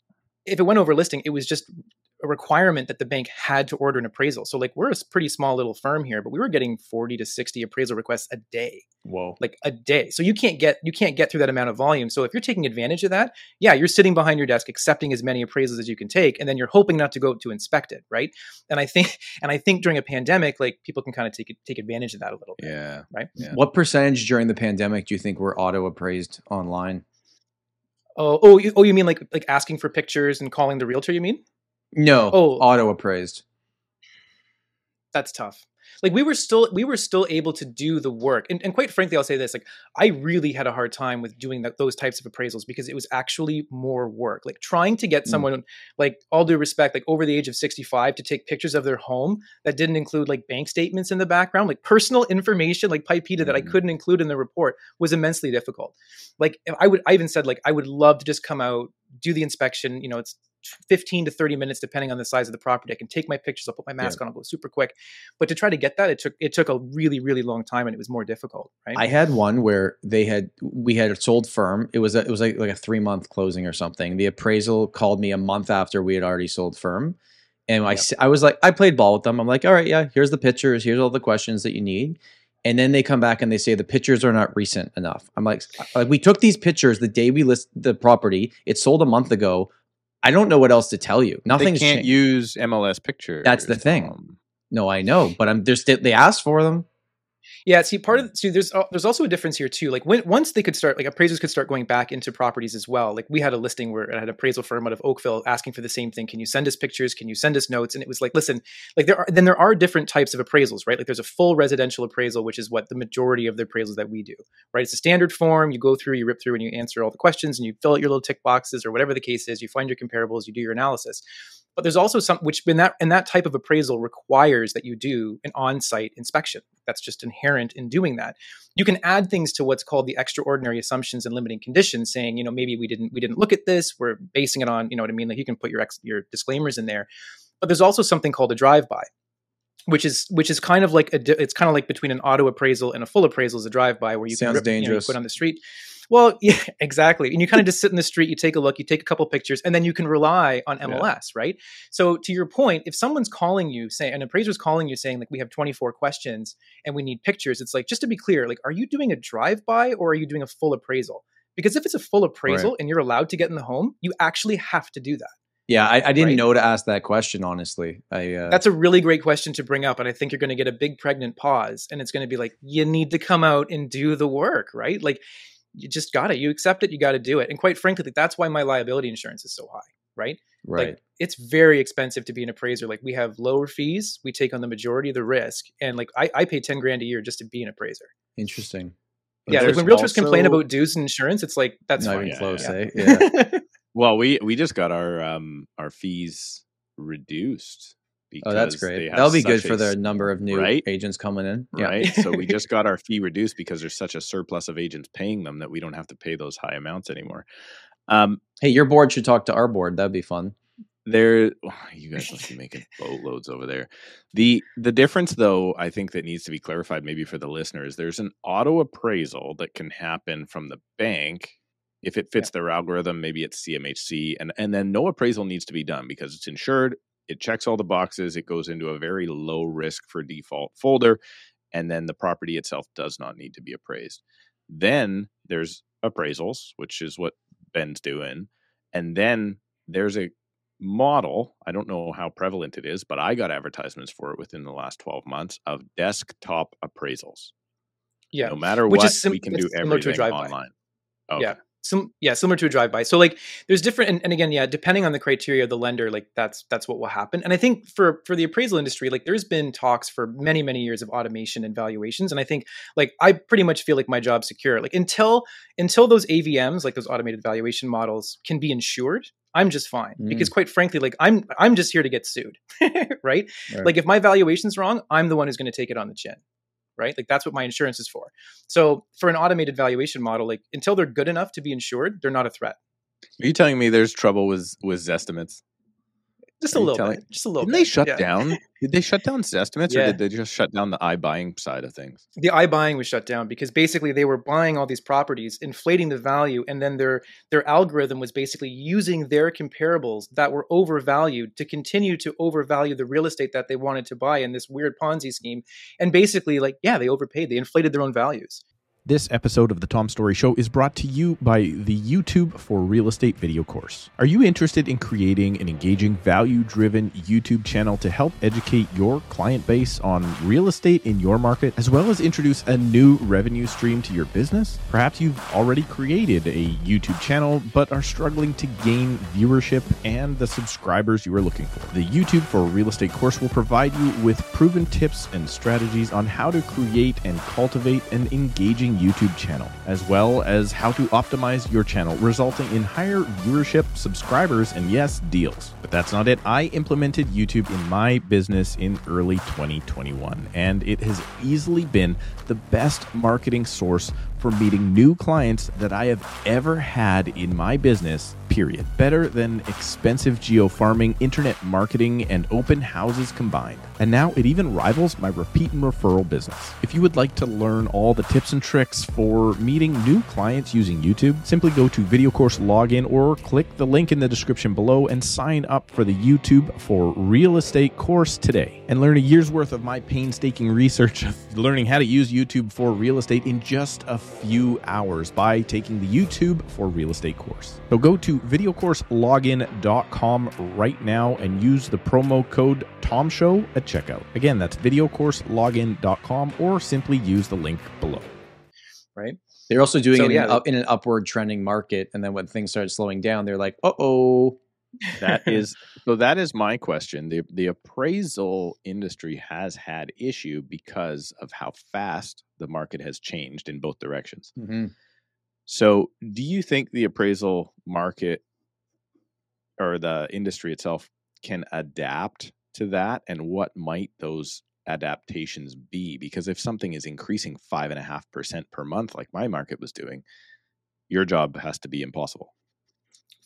if it went over listing, it was just a requirement that the bank had to order an appraisal. So like we're a pretty small little firm here, but we were getting 40 to 60 appraisal requests a day Whoa. like a day. So you can't get you can't get through that amount of volume. So if you're taking advantage of that, yeah, you're sitting behind your desk accepting as many appraisals as you can take, and then you're hoping not to go to inspect it, right? And I think and I think during a pandemic, like people can kind of take it- take advantage of that a little bit. Yeah. Right. Yeah. What percentage during the pandemic do you think were auto appraised online? Oh, oh, you, oh, you mean like like asking for pictures and calling the realtor? You mean? No, Oh. auto appraised. that's tough like we were still we were still able to do the work and, and quite frankly i'll say this like i really had a hard time with doing that, those types of appraisals because it was actually more work like trying to get Mm. someone like all due respect like over the age of 65 to take pictures of their home that didn't include like bank statements in the background like personal information like PIPEDA that i Mm. couldn't include in the report was immensely difficult like i would i even said like i would love to just come out do the inspection you know it's 15 to 30 minutes depending on the size of the property i can take my pictures i'll put my mask on i'll go super quick but to try to get that it took it took a really really long time and it was more difficult right I had one where they had we had sold firm. It was a, it was like like a three month closing or something. The appraisal called me a month after we had already sold firm, and I Yep. s- I was like I played ball with them. I'm like, all right, yeah, here's the pictures. Here's all the questions that you need. And then they come back and they say the pictures are not recent enough. I'm like, like we took these pictures the day we list the property. It sold a month ago. I don't know what else to tell you. Nothing can't changed. use MLS pictures. That's the thing. um, no, I know, but I'm there's they asked for them. Yeah, see, part of mm. see, there's al- there's also a difference here too. Like when once they could start, like appraisers could start going back into properties as well. Like we had a listing where I had an appraisal firm out of Oakville asking for the same thing. Can you send us pictures? Can you send us notes? And it was like, listen, like there are then there are different types of appraisals, right? Like there's a full residential appraisal, which is what the majority of the appraisals that we do, right? It's a standard form. You go through, you rip through, and you answer all the questions, and you fill out your little tick boxes or whatever the case is. You find your comparables, you do your analysis. But there's also some which in that and that type of appraisal requires that you do an on-site inspection. That's just inherent in doing that. You can add things to what's called the extraordinary assumptions and limiting conditions, saying, you know, maybe we didn't we didn't look at this. We're basing it on, you know what I mean? Like you can put your ex, your disclaimers in there. But there's also something called a drive-by, which is which is kind of like a it's kind of like between an auto appraisal and a full appraisal is a drive-by where you Sounds can rip, you know, you put on the street. Well, yeah, exactly. And you kind of just sit in the street, you take a look, you take a couple pictures, and then you can rely on Yeah. MLS, right? So to your point, if someone's calling you, say an appraiser's calling you saying like we have 24 questions and we need pictures, it's like just to be clear, like are you doing a drive-by or are you doing a full appraisal? Because if it's a full appraisal and you're allowed to get in the home, you actually have to do that. Yeah, I, I didn't Right. know to ask that question. Honestly, I uh, That's a really great question to bring up. And I think you're going to get a big pregnant pause. And it's going to be like, you need to come out and do the work, right? Like, you just got it. You accept it. You got to do it. And quite frankly, like, that's why my liability insurance is so high, right? right. Like, it's very expensive to be an appraiser. Like, we have lower fees. We take on the majority of the risk. And like, I, I pay 10 grand a year just to be an appraiser. Interesting. yeah. Like, when realtors complain about dues and insurance, it's like, that's Not fine. even close, yeah. eh? Yeah. Well, we we just got our um our fees reduced. Oh, that's great. That'll be good for the number of new right? agents coming in. Yeah. right. so we just got our fee reduced because there's such a surplus of agents paying them that we don't have to pay those high amounts anymore. Um, Hey, your board should talk to our board. That'd be fun. there you guys must be making boatloads over there the the difference though i think that needs to be clarified maybe for the listeners there's an auto appraisal that can happen from the bank if it fits their algorithm maybe it's cmhc and and then no appraisal needs to be done because it's insured it checks all the boxes it goes into a very low risk for default folder and then the property itself does not need to be appraised then there's appraisals which is what ben's doing and then there's a model i don't know how prevalent it is but i got advertisements for it within the last 12 months of desktop appraisals Yeah. no matter Which what sim- we can do similar to a everything online okay. Yeah. Sim- yeah, similar to a drive-by. So like, there's different, and, and, again, yeah, depending on the criteria of the lender, like that's that's what will happen. And I think for for the appraisal industry, like there's been talks for many many years of automation and valuations, and I think like I pretty much feel like my job's secure. Like until until those AVMs, like those automated valuation models, can be insured, I'm just fine mm. because quite frankly, like I'm I'm just here to get sued, right? right? Like if my valuation's wrong, I'm the one who's going to take it on the chin right? Like that's what my insurance is for. So for an automated valuation model, like until they're good enough to be insured, they're not a threat. Are you telling me there's trouble with with Zestimates? Just a little telling, bit. Just a little. Didn't bit. they shut yeah. down? Did they shut down Zestimates, yeah. or did they just shut down the i buying side of things? The i buying was shut down because basically they were buying all these properties, inflating the value, and then their their algorithm was basically using their comparables that were overvalued to continue to overvalue the real estate that they wanted to buy in this weird Ponzi scheme. And basically, like, yeah, they overpaid. They inflated their own values. This episode of the Tom Storey Show is brought to you by the YouTube for Real Estate video course. Are you interested in creating an engaging, value driven YouTube channel to help educate your client base on real estate in your market, as well as introduce a new revenue stream to your business? Perhaps you've already created a YouTube channel but are struggling to gain viewership and the subscribers you are looking for. The YouTube for Real Estate course will provide you with proven tips and strategies on how to create and cultivate an engaging YouTube channel, as well as how to optimize your channel, resulting in higher viewership, subscribers, and yes, deals. But that's not it. I implemented YouTube in my business in early 2021, and it has easily been the best marketing source for meeting new clients that I have ever had in my business, period. Better than expensive geo farming, internet marketing, and open houses combined. And now it even rivals my repeat and referral business. If you would like to learn all the tips and tricks for meeting new clients using YouTube, simply go to Video Course Login or click the link in the description below and sign up for the YouTube for Real Estate course today. And learn a year's worth of my painstaking research of learning how to use YouTube for real estate in just a few hours by taking the YouTube for Real Estate course. So go to videocourselogin.com right now and use the promo code TOMSHOW at checkout. Again, that's videocourselogin.com or simply use the link below. Right. They're also doing so, it yeah, in, up, in an upward trending market. And then when things started slowing down, they're like, uh oh. That is so that is my question. The the appraisal industry has had issue because of how fast the market has changed in both directions. Mm-hmm. So, do you think the appraisal market or the industry itself can adapt to that? And what might those adaptations be? Because if something is increasing five and a half percent per month, like my market was doing, your job has to be impossible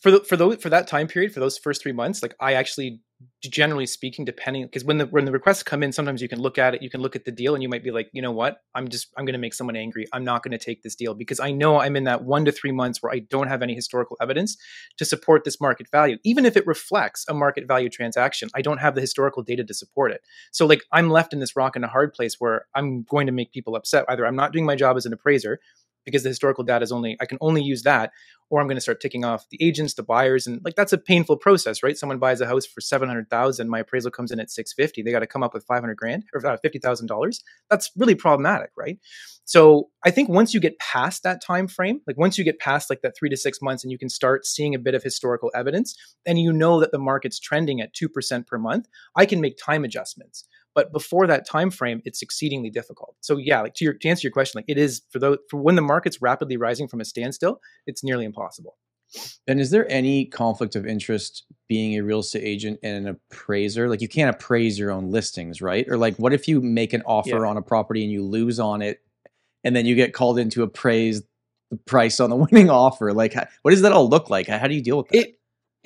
for the, for for that time period for those first three months like i actually generally speaking depending because when the when the requests come in sometimes you can look at it you can look at the deal and you might be like you know what? I'm just i'm going to make someone angry. I'm not going to take this deal because i know i'm in that one to three months where i don't have any historical evidence to support this market value. Even if it reflects a market value transaction i don't have the historical data to support it. So like i'm left in this rock and a hard place where i'm going to make people upset. Either i'm not doing my job as an appraiser because the historical data is only I can only use that, or I'm going to start ticking off the agents, the buyers, and like that's a painful process, right? Someone buys a house for seven hundred thousand, my appraisal comes in at six fifty. They got to come up with five hundred grand or uh, fifty thousand dollars. That's really problematic, right? So I think once you get past that time frame, like once you get past like that three to six months, and you can start seeing a bit of historical evidence, and you know that the market's trending at two percent per month, I can make time adjustments. But before that time frame, it's exceedingly difficult. So yeah, like to, your, to answer your question, like it is for those for when the market's rapidly rising from a standstill, it's nearly impossible. And is there any conflict of interest being a real estate agent and an appraiser? Like you can't appraise your own listings, right? Or like what if you make an offer yeah. on a property and you lose on it and then you get called in to appraise the price on the winning offer? Like what does that all look like? How do you deal with that? It,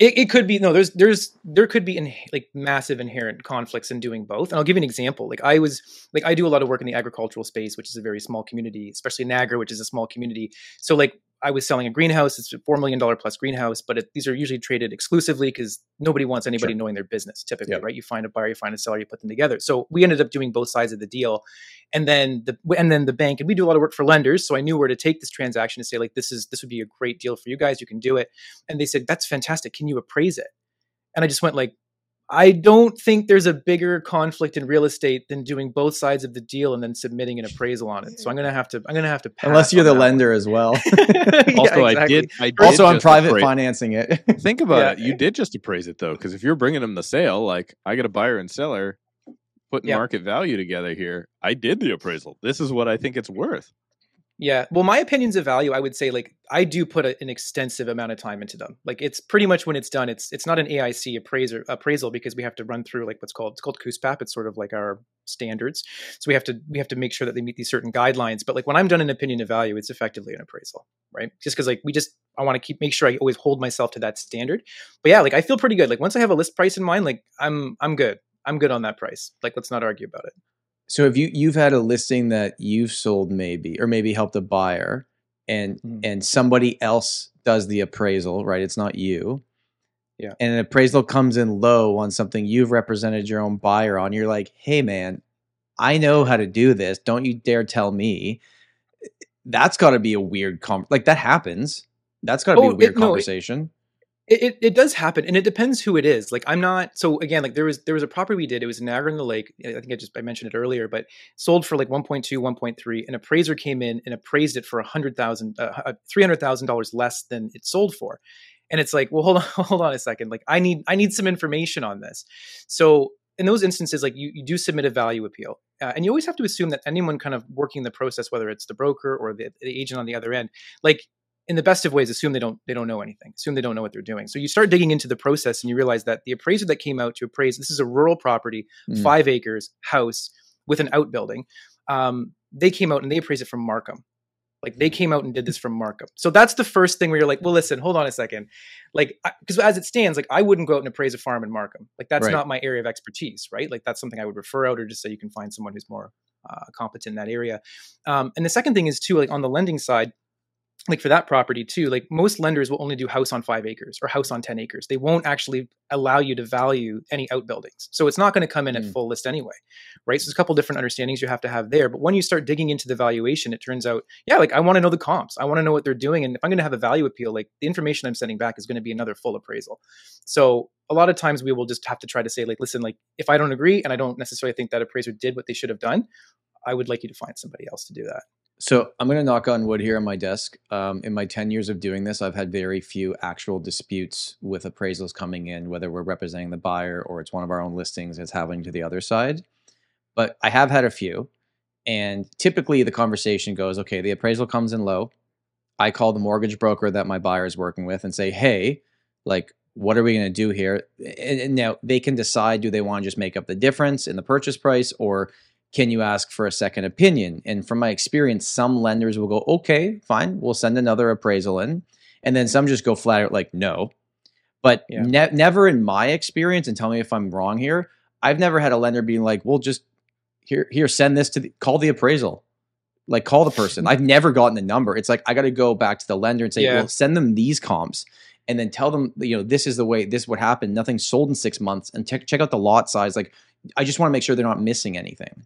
it, it could be no. There's there's there could be in, like massive inherent conflicts in doing both. And I'll give you an example. Like I was like I do a lot of work in the agricultural space, which is a very small community, especially Niagara, which is a small community. So like I was selling a greenhouse. It's a four million dollar plus greenhouse, but it, these are usually traded exclusively because nobody wants anybody sure. knowing their business. Typically, right? You find a buyer, you find a seller, you put them together. So we ended up doing both sides of the deal, and then the and then the bank and we do a lot of work for lenders. So I knew where to take this transaction to say like this is this would be a great deal for you guys. You can do it, and they said that's fantastic. Can you appraise it? And I just went like, I don't think there's a bigger conflict in real estate than doing both sides of the deal and then submitting an appraisal on it. So I'm gonna have to I'm gonna have to pass Unless you're the lender one. as well. Yeah, Also, I did. I did also, I'm private appra- financing it. Think about Yeah. it. You did just appraise it though, because if you're bringing them the sale, like I got a buyer and seller putting Yeah. market value together here. I did the appraisal. This is what I think it's worth. Yeah. Well, my opinions of value, I would say like I do put a, an extensive amount of time into them. Like it's pretty much when it's done, it's it's not an AIC appraiser appraisal because we have to run through like what's called it's called CUSPAP. It's sort of like our standards. So we have to we have to make sure that they meet these certain guidelines. But like when I'm done an opinion of value, it's effectively an appraisal, right? Just because like we just I want to keep make sure I always hold myself to that standard. But yeah, like I feel pretty good. Like once I have a list price in mind, like I'm I'm good. I'm good on that price. Like let's not argue about it. So if you you've had a listing that you've sold maybe or maybe helped a buyer and Mhm. and somebody else does the appraisal, right? It's not you. Yeah. And an appraisal comes in low on something you've represented your own buyer on. You're like, "Hey man, I know how to do this. Don't you dare tell me." That's got to be a weird com like that happens. That's got to be Oh, a weird it- no, it- conversation. It, it it does happen, and it depends who it is. Like I'm not so again. Like there was there was a property we did. It was in Niagara in the Lake. I think I just I mentioned it earlier, but sold for like 1.2, 1.3. An appraiser came in and appraised it for a hundred thousand, uh, three hundred thousand dollars less than it sold for. And it's like, well, hold on, hold on a second. Like I need I need some information on this. So in those instances, like you, you do submit a value appeal, uh, and you always have to assume that anyone kind of working the process, whether it's the broker or the, the agent on the other end, like in the best of ways assume they don't they don't know anything assume they don't know what they're doing. So you start digging into the process and you realize that the appraiser that came out to appraise this is a rural property Mm. five acres house with an outbuilding um, they came out and they appraised it from markham. Like they came out and did this from markham. So that's the first thing where you're like well listen hold on a second. Like because as it stands like i wouldn't go out and appraise a farm in markham. Like that's Right. not my area of expertise right? Like that's something i would refer out or just say you can find someone who's more uh, competent in that area. Um, and the second thing is too like on the lending side like for that property too like most lenders will only do house on five acres or house on 10 acres. They won't actually allow you to value any outbuildings. So it's not going to come in at Mm. full list anyway right? So there's a couple different understandings you have to have there. But when you start digging into the valuation it turns out yeah like i want to know the comps. I want to know what they're doing. And if i'm going to have a value appeal like the information i'm sending back is going to be another full appraisal. So a lot of times we will just have to try to say like listen like if i don't agree and i don't necessarily think that appraiser did what they should have done i would like you to find somebody else to do that So I'm going to knock on wood here on my desk. Um, in my 10 years of doing this, I've had very few actual disputes with appraisals coming in, whether we're representing the buyer or it's one of our own listings that's happening to the other side. But I have had a few. And typically the conversation goes okay, the appraisal comes in low. I call the mortgage broker that my buyer is working with and say, hey, like, what are we going to do here? And, and now they can decide do they want to just make up the difference in the purchase price or can you ask for a second opinion? And from my experience, some lenders will go, okay, fine, we'll send another appraisal in. And then some just go flat out like, no. But Yeah. ne- never in my experience, and tell me if I'm wrong here, I've never had a lender being like, well, just here, here, send this to the, call the appraisal. Like, call the person. I've never gotten the number. It's like, I got to go back to the lender and say, Yeah. well, send them these comps and then tell them, you know, this is the way, this would happen. Nothing sold in six months and check, check out the lot size. Like, I just want to make sure they're not missing anything.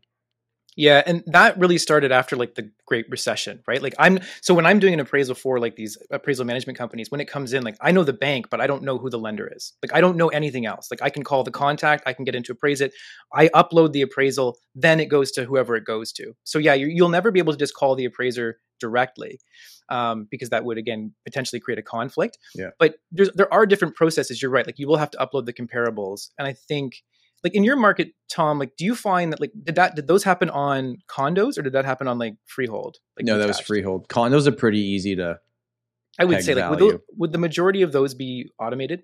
Yeah, and that really started after like the Great Recession, right? Like I'm so when I'm doing an appraisal for like these appraisal management companies, when it comes in, like I know the bank, but I don't know who the lender is. Like I don't know anything else. Like I can call the contact, I can get into appraise it, I upload the appraisal, then it goes to whoever it goes to. So yeah, you, you'll never be able to just call the appraiser directly. Um, because that would again potentially create a conflict. Yeah. But there's there are different processes. You're right. Like you will have to upload the comparables, and I think like in your market tom like do you find that like did that did those happen on condos or did that happen on like freehold like no, that was detached? freehold. Condos are pretty easy to. i would say like would, value. tho- would the majority of those be automated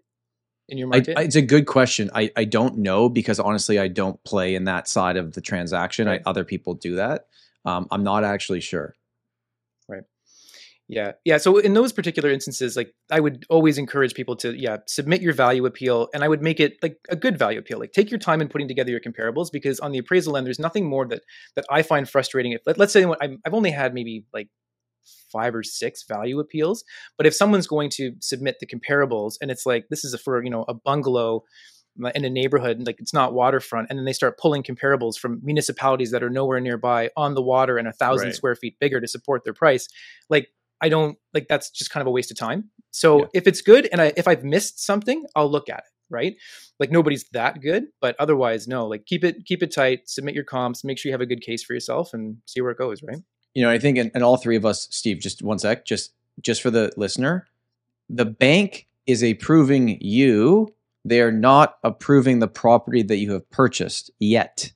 in your I, I- it's a good question. I, I don't know because honestly, I don't play in that side of the transaction. Right. I, other people do that. Um, I'm not actually sure. Yeah yeah so in those particular instances like i would always encourage people to yeah submit your value appeal and i would make it like a good value appeal like take your time in putting together your comparables because on the appraisal end there's nothing more that that i find frustrating if let, let's say I'm- i've only had maybe like five or six value appeals but if someone's going to submit the comparables and it's like this is a, for you know a bungalow uh, in a neighborhood and like it's not waterfront and then they start pulling comparables from municipalities that are nowhere nearby on the water and a thousand Right. square feet bigger to support their price like i don't like that's just kind of a waste of time so Yeah. if it's good and I, if i've missed something i'll look at it right? Like nobody's that good, but otherwise, no. Like keep it keep it tight. Submit your comps. Make sure you have a good case for yourself, and see where it goes. Right. You know, I think, and, and all three of us, Steve, just one sec, just just for the listener, the bank is approving you. They are not approving the property that you have purchased yet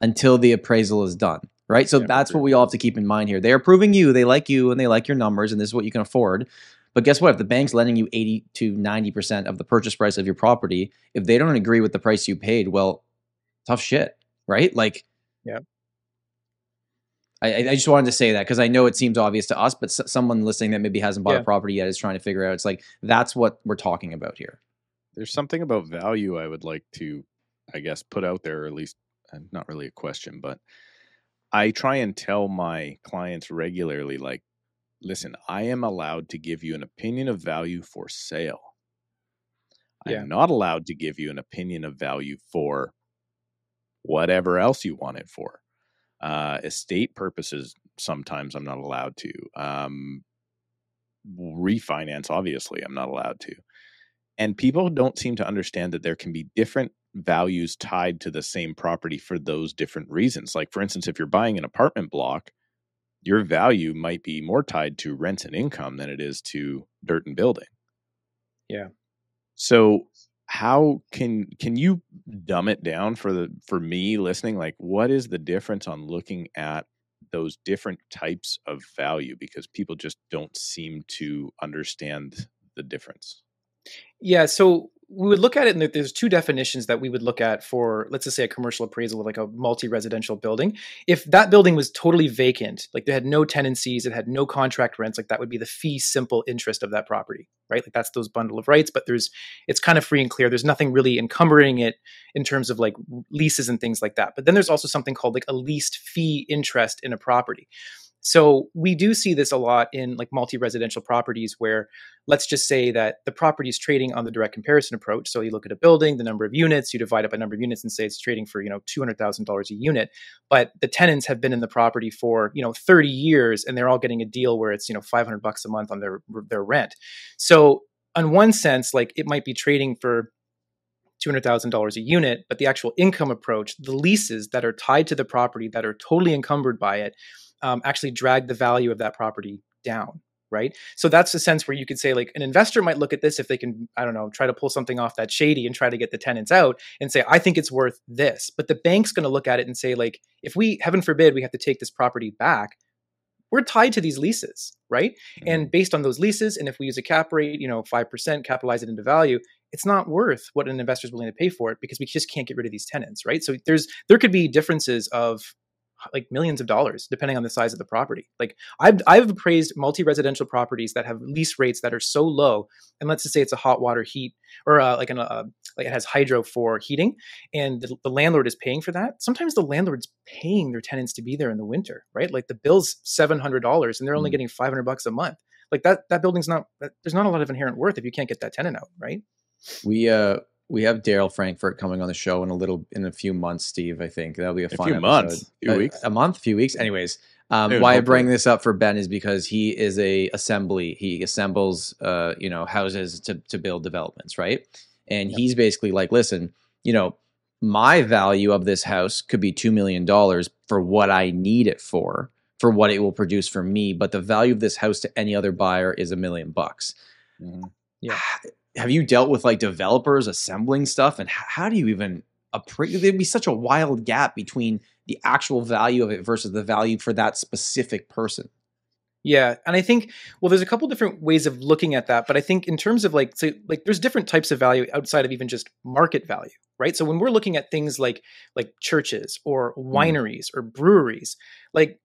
until the appraisal is done. Right. So Yeah, that's what we all have to keep in mind here. They're approving you. They like you and they like your numbers, and this is what you can afford. But guess what? If the bank's lending you 80 to 90% of the purchase price of your property, if they don't agree with the price you paid, well, tough shit, right? Like, Yeah. I, I I just wanted to say that because I know it seems obvious to us, but s- someone listening that maybe hasn't bought Yeah. a property yet is trying to figure out. It's like that's what we're talking about here. There's something about value I would like to, I guess, put out there, or at least uh, not really a question, but I try and tell my clients regularly, like, listen, I am allowed to give you an opinion of value for sale. Yeah. I'm not allowed to give you an opinion of value for whatever else you want it for. Uh, estate purposes, sometimes I'm not allowed to. Um, refinance, obviously, I'm not allowed to. And people don't seem to understand that there can be different values tied to the same property for those different reasons. Like, for instance, if you're buying an apartment block, your value might be more tied to rent and income than it is to dirt and building. Yeah. So how can can you dumb it down for the for me listening like what is the difference on looking at those different types of value because people just don't seem to understand the difference. Yeah, so we would look at it, and there's two definitions that we would look at for, let's just say, a commercial appraisal of like a multi-residential building. If that building was totally vacant, like they had no tenancies, it had no contract rents, like that would be the fee simple interest of that property, right? Like that's those bundle of rights, but there's it's kind of free and clear. There's nothing really encumbering it in terms of like leases and things like that. But then there's also something called like a leased fee interest in a property. So we do see this a lot in like multi-residential properties where let's just say that the property is trading on the direct comparison approach. So you look at a building, the number of units, you divide up a number of units and say it's trading for, you know, $200,000 a unit, but the tenants have been in the property for, you know, 30 years and they're all getting a deal where it's, you know, 500 bucks a month on their their rent. So on one sense, like it might be trading for $200,000 a unit, but the actual income approach, the leases that are tied to the property that are totally encumbered by it, um, actually drag the value of that property down. Right. So that's a sense where you could say, like, an investor might look at this if they can, I don't know, try to pull something off that shady and try to get the tenants out and say, I think it's worth this. But the bank's going to look at it and say, like, if we, heaven forbid, we have to take this property back, we're tied to these leases. Right. Mm-hmm. And based on those leases, and if we use a cap rate, you know, 5%, capitalize it into value, it's not worth what an investor is willing to pay for it because we just can't get rid of these tenants, right? So there's there could be differences of like millions of dollars depending on the size of the property. Like I've I've appraised multi-residential properties that have lease rates that are so low, and let's just say it's a hot water heat or uh, like an uh, like it has hydro for heating, and the, the landlord is paying for that. Sometimes the landlord's paying their tenants to be there in the winter, right? Like the bill's seven hundred dollars, and they're only Mm. getting five hundred bucks a month. Like that that building's not there's not a lot of inherent worth if you can't get that tenant out, right? We uh we have Daryl Frankfurt coming on the show in a little in a few months, Steve. I think that'll be a A fun few episode. months, few a, weeks. a month, few weeks. Anyways, um, Soon, why I bring this up for Ben is because he is a assembly. He assembles, uh, you know, houses to to build developments, right? And he's basically like, listen, you know, my value of this house could be two million dollars for what I need it for, for what it will produce for me, but the value of this house to any other buyer is a million bucks Mhm. Yeah. Have you dealt with like developers assembling stuff? And how do you even there'd be such a wild gap between the actual value of it versus the value for that specific person. Yeah, and I think well, there's a couple different ways of looking at that, but I think in terms of like, so like, there's different types of value outside of even just market value, right? So when we're looking at things like like churches or mm. wineries or breweries, like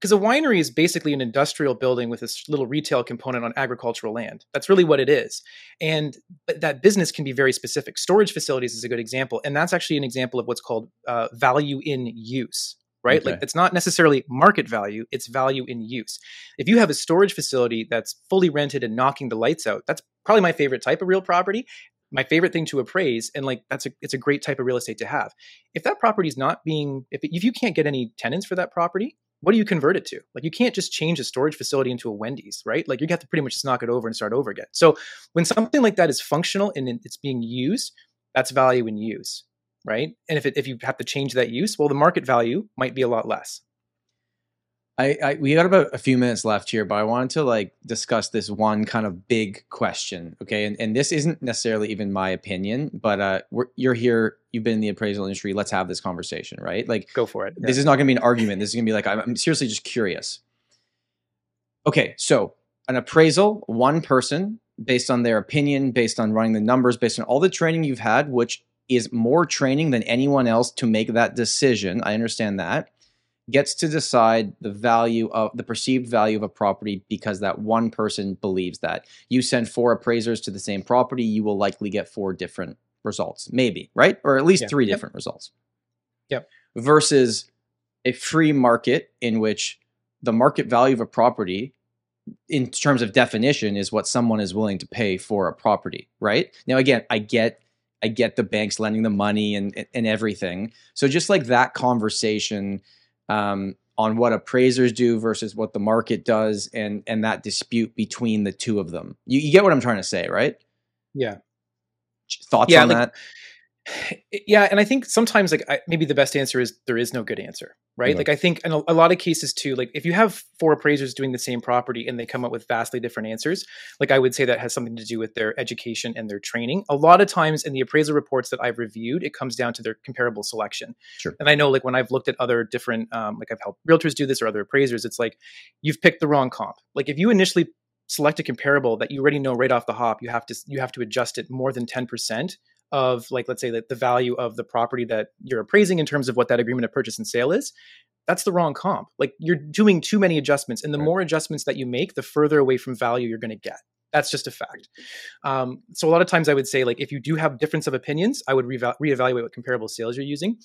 because a winery is basically an industrial building with this little retail component on agricultural land. That's really what it is, and but that business can be very specific. Storage facilities is a good example, and that's actually an example of what's called uh, value in use. Right, like it's not necessarily market value; it's value in use if you have a storage facility that's fully rented and knocking the lights out, that's probably my favorite type of real property. My favorite thing to appraise, and like that's a it's a great type of real estate to have. If that property is not being, if if you can't get any tenants for that property, what do you convert it to? Like you can't just change a storage facility into a Wendy's, right? Like you have to pretty much just knock it over and start over again. So when something like that is functional and it's being used, that's value in use, right? And if it, if you have to change that use, well, the market value might be a lot less. I, I we got about a few minutes left here, but I wanted to like discuss this one kind of big question. Okay, and and this isn't necessarily even my opinion, but uh, we're, you're here, you've been in the appraisal industry. Let's have this conversation, right? Like, go for it. This yeah. is not going to be an argument. This is going to be like I'm, I'm seriously just curious. Okay, so an appraisal, one person based on their opinion, based on running the numbers, based on all the training you've had, which is more training than anyone else to make that decision. I understand that gets to decide the value of the perceived value of a property because that one person believes that. You send four appraisers to the same property, you will likely get four different results, maybe, right? Or at least yeah. three yep. different results. Yep. Versus a free market in which the market value of a property in terms of definition is what someone is willing to pay for a property, right? Now again, I get I get the banks lending the money and and everything. So just like that conversation um, on what appraisers do versus what the market does and and that dispute between the two of them. You, you get what I'm trying to say, right? Yeah. Thoughts yeah, on like, that? Yeah and i think sometimes like I, maybe the best answer is there is no good answer right? Mm-hmm. like i think in a, a, lot of cases too like if you have four appraisers doing the same property and they come up with vastly different answers like i would say that has something to do with their education and their training. A lot of times in the appraisal reports that i've reviewed it comes down to their comparable selection. Sure. And i know like when i've looked at other different um, like i've helped realtors do this or other appraisers it's like you've picked the wrong comp. Like if you initially select a comparable that you already know right off the hop you have to you have to adjust it more than 10% of like let's say that the value of the property that you're appraising in terms of what that agreement of purchase and sale is that's the wrong comp. Like you're doing too many adjustments and the right. more adjustments that you make the further away from value you're going to get. That's just a fact. Um, so a lot of times i would say like if you do have difference of opinions i would re- reevaluate what comparable sales you're using.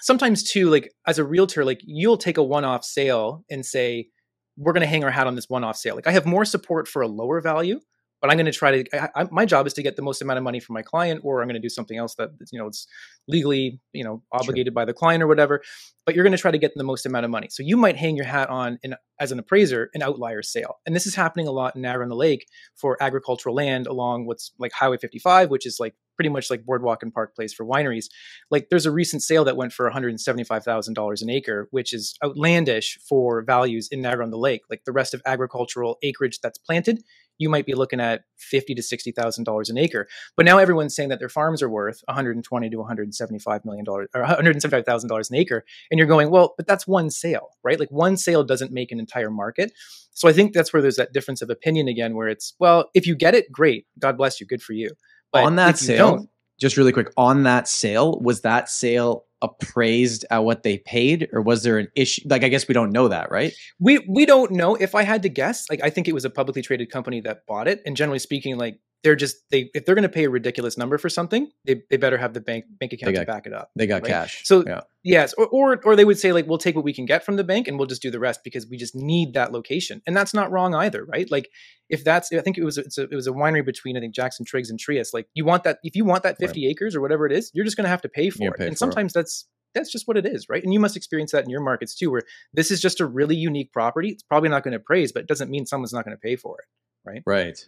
Sometimes too like as a realtor like you'll take a one-off sale and say we're going to hang our hat on this one-off sale. Like i have more support for a lower value but I'm going to try to. I, I, my job is to get the most amount of money from my client, or I'm going to do something else that you know it's legally you know obligated sure. by the client or whatever. But you're going to try to get the most amount of money. So you might hang your hat on an, as an appraiser an outlier sale, and this is happening a lot in Niagara on the Lake for agricultural land along what's like Highway 55, which is like pretty much like Boardwalk and Park Place for wineries. Like there's a recent sale that went for $175,000 an acre, which is outlandish for values in Niagara on the Lake. Like the rest of agricultural acreage that's planted you might be looking at fifty to sixty thousand dollars an acre. But now everyone's saying that their farms are worth one hundred and twenty to one hundred and seventy-five million dollars or one hundred and seventy-five thousand dollars an acre, and you're going, well, but that's one sale, right? Like one sale doesn't make an entire market. So I think that's where there's that difference of opinion again, where it's well, if you get it, great, God bless you, good for you. But on that sale, just really quick, on that sale, was that sale appraised at what they paid or was there an issue? Like i guess we don't know that right? We we don't know. If i had to guess like i think it was a publicly traded company that bought it. And generally speaking like they're just they if they're going to pay a ridiculous number for something, they, they better have the bank bank account got, to back it up. They got right? cash. So yeah. yes, or, or or they would say like we'll take what we can get from the bank and we'll just do the rest because we just need that location, and that's not wrong either, right? Like if that's I think it was a, it was a winery between I think Jackson Triggs and Trius. Like you want that if you want that fifty right. acres or whatever it is, you're just going to have to pay for it, pay and for sometimes it. that's that's just what it is, right? And you must experience that in your markets too, where this is just a really unique property. It's probably not going to praise, but it doesn't mean someone's not going to pay for it, right? Right.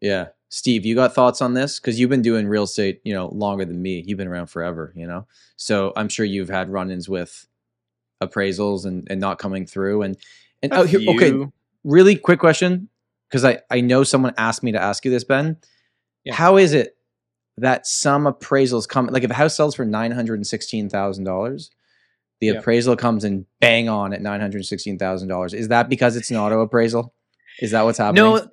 Yeah. Steve, you got thoughts on this? Because you've been doing real estate, you know, longer than me. You've been around forever, you know? So I'm sure you've had run ins with appraisals and, and not coming through. And, and oh, here, okay, really quick question. Because I, I know someone asked me to ask you this, Ben. Yeah. How is it that some appraisals come, like if a house sells for $916,000, the yeah. appraisal comes in bang on at $916,000. Is that because it's an auto appraisal? Is that what's happening? No,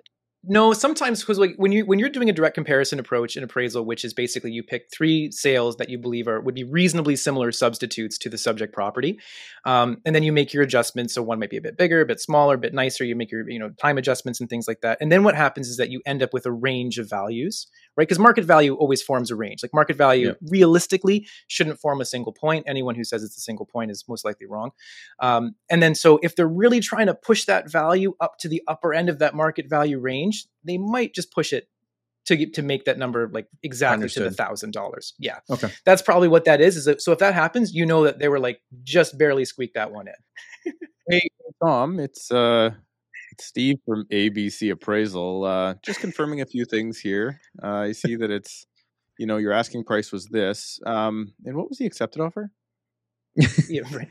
no, sometimes because like when you when you're doing a direct comparison approach in appraisal, which is basically you pick three sales that you believe are would be reasonably similar substitutes to the subject property, um, and then you make your adjustments. So one might be a bit bigger, a bit smaller, a bit nicer. You make your you know time adjustments and things like that. And then what happens is that you end up with a range of values, right? Because market value always forms a range. Like market value yeah. realistically shouldn't form a single point. Anyone who says it's a single point is most likely wrong. Um, and then so if they're really trying to push that value up to the upper end of that market value range, they might just push it to get to make that number like exactly Understood. to the thousand dollars. Yeah. Okay. That's probably what that is. Is that, so if that happens, you know that they were like just barely squeaked that one in. hey Tom, it's uh Steve from ABC Appraisal. Uh, just confirming a few things here. Uh, I see that it's you know, your asking price was this. Um, and what was the accepted offer? yeah, right.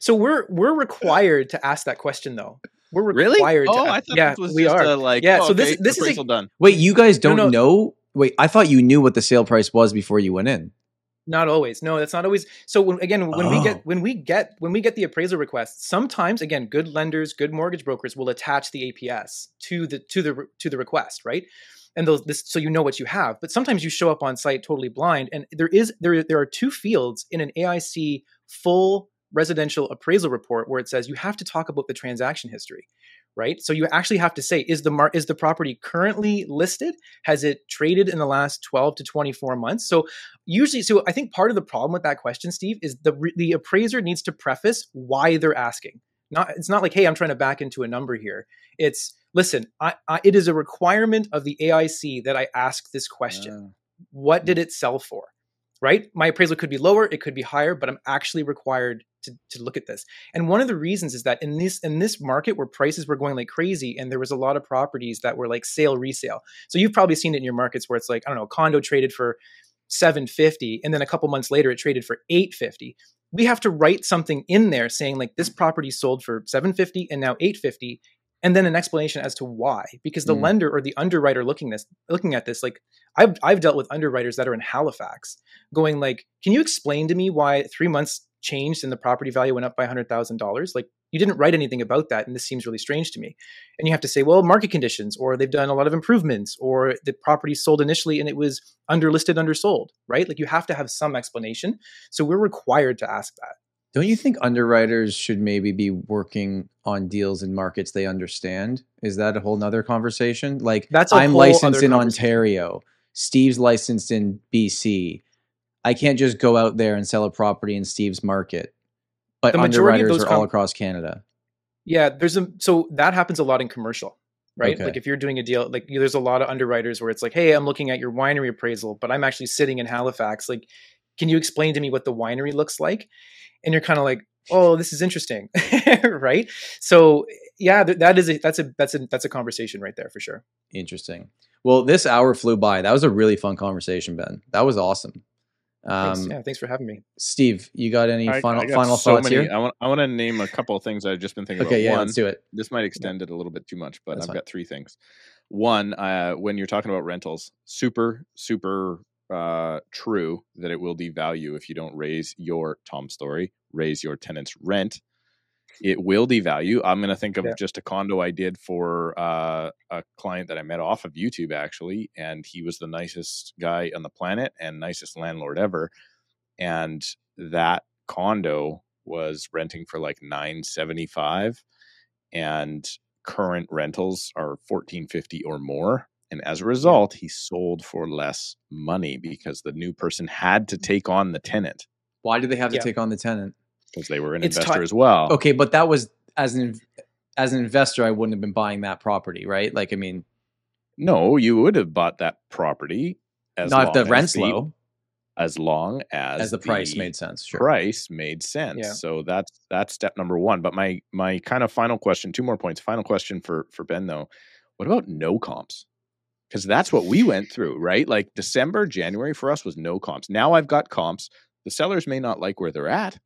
So we're we're required to ask that question though. We're Really? required Oh, I thought yeah, this was we just are. a, like, Yeah, oh, so this- okay, this is a- done. Wait, you guys don't no. know? Wait, I thought you knew what the sale price was before you went in. Not always. No, that's not always. So when, again, when we Oh. get when we get when we get the appraisal request, sometimes again, good lenders, good mortgage brokers will attach the APS to the to the to the request, right? And those this so you know what you have. But sometimes you show up on site totally blind, and there is there there are two fields in an AIC full residential appraisal report where it says you have to talk about the transaction history right? So you actually have to say is the mar- is the property currently listed? Has it traded in the last 12 to 24 months? So usually so i think part of the problem with that question steve is the re- the appraiser needs to preface why they're asking. Not it's not like hey i'm trying to back into a number here. It's listen I, I it is a requirement of the aic that i ask this question. Ah. What did it sell for right? My appraisal could be lower it could be higher but i'm actually required to, to look at this. And one of the reasons is that in this in this market where prices were going like crazy and there was a lot of properties that were like sale resale. So you've probably seen it in your markets where it's like i don't know condo traded for 750 and then a couple months later it traded for 850 we have to write something in there saying like this property sold for 750 and now 850 and then an explanation as to why. Because the Mm. lender or the underwriter looking this looking at this like I've I've dealt with underwriters that are in Halifax going like can you explain to me why 3 months changed and the property value went up by $100,000 like you didn't write anything about that and this seems really strange to me and you have to say well market conditions or they've done a lot of improvements or the property sold initially and it was underlisted undersold right like you have to have some explanation so we're required to ask that Don't you think underwriters should maybe be working on deals in markets they understand? Is that a whole nother conversation? Like That's I'm licensed in. Ontario, Steve's licensed in BC. I can't just go out there and sell a property in Steve's market. But The majority of underwriters those are all across Canada. Yeah, there's a so that happens a lot in commercial, right? Okay. Like if you're doing a deal, like there's a lot of underwriters where it's like, hey, I'm looking at your winery appraisal, but I'm actually sitting in Halifax. Like, can you explain to me what the winery looks like? And you're kind of like, oh, this is interesting, right? So yeah, th- that is a that's a that's a that's a conversation right there for sure. Interesting. Well, this hour flew by. That was a really fun conversation, Ben. That was awesome. Thanks. Um, yeah, thanks for having me. Steve, you got any I- final I got final so thoughts many- here? I want I want to name a couple of things I've just been thinking Okay, about. yeah, One, let's do it. this might extend it a little bit too much, but That's I've fine. got three things. One, uh, when you're talking about rentals, super, super uh, true that it will devalue if you don't raise your Tom Storey, raise your tenant's rent. It will devalue. I'm going to think of Yeah. just a condo I did for uh, a client that I met off of YouTube, actually, and he was the nicest guy on the planet and nicest landlord ever. And that condo was renting for like 975 and current rentals are 1450 or more and as a result he sold for less money because the new person had to take on the tenant Why do they have to Yeah. take on the tenant? Because they were an It's investor ti- as well Okay, but that was as an as an investor, I wouldn't have been buying that property, right? Like, I mean, no you would have bought that property as not if the as rent's the- low, as long as, as the price made sense. Sure. price made sense. Yeah. So that's that's step number one. But my my kind of final question, two more points. Final question for for Ben though. What about no comps? Because that's what we went through, right? Like December, January for us was no comps. Now I've got comps. The sellers may not like where they're at,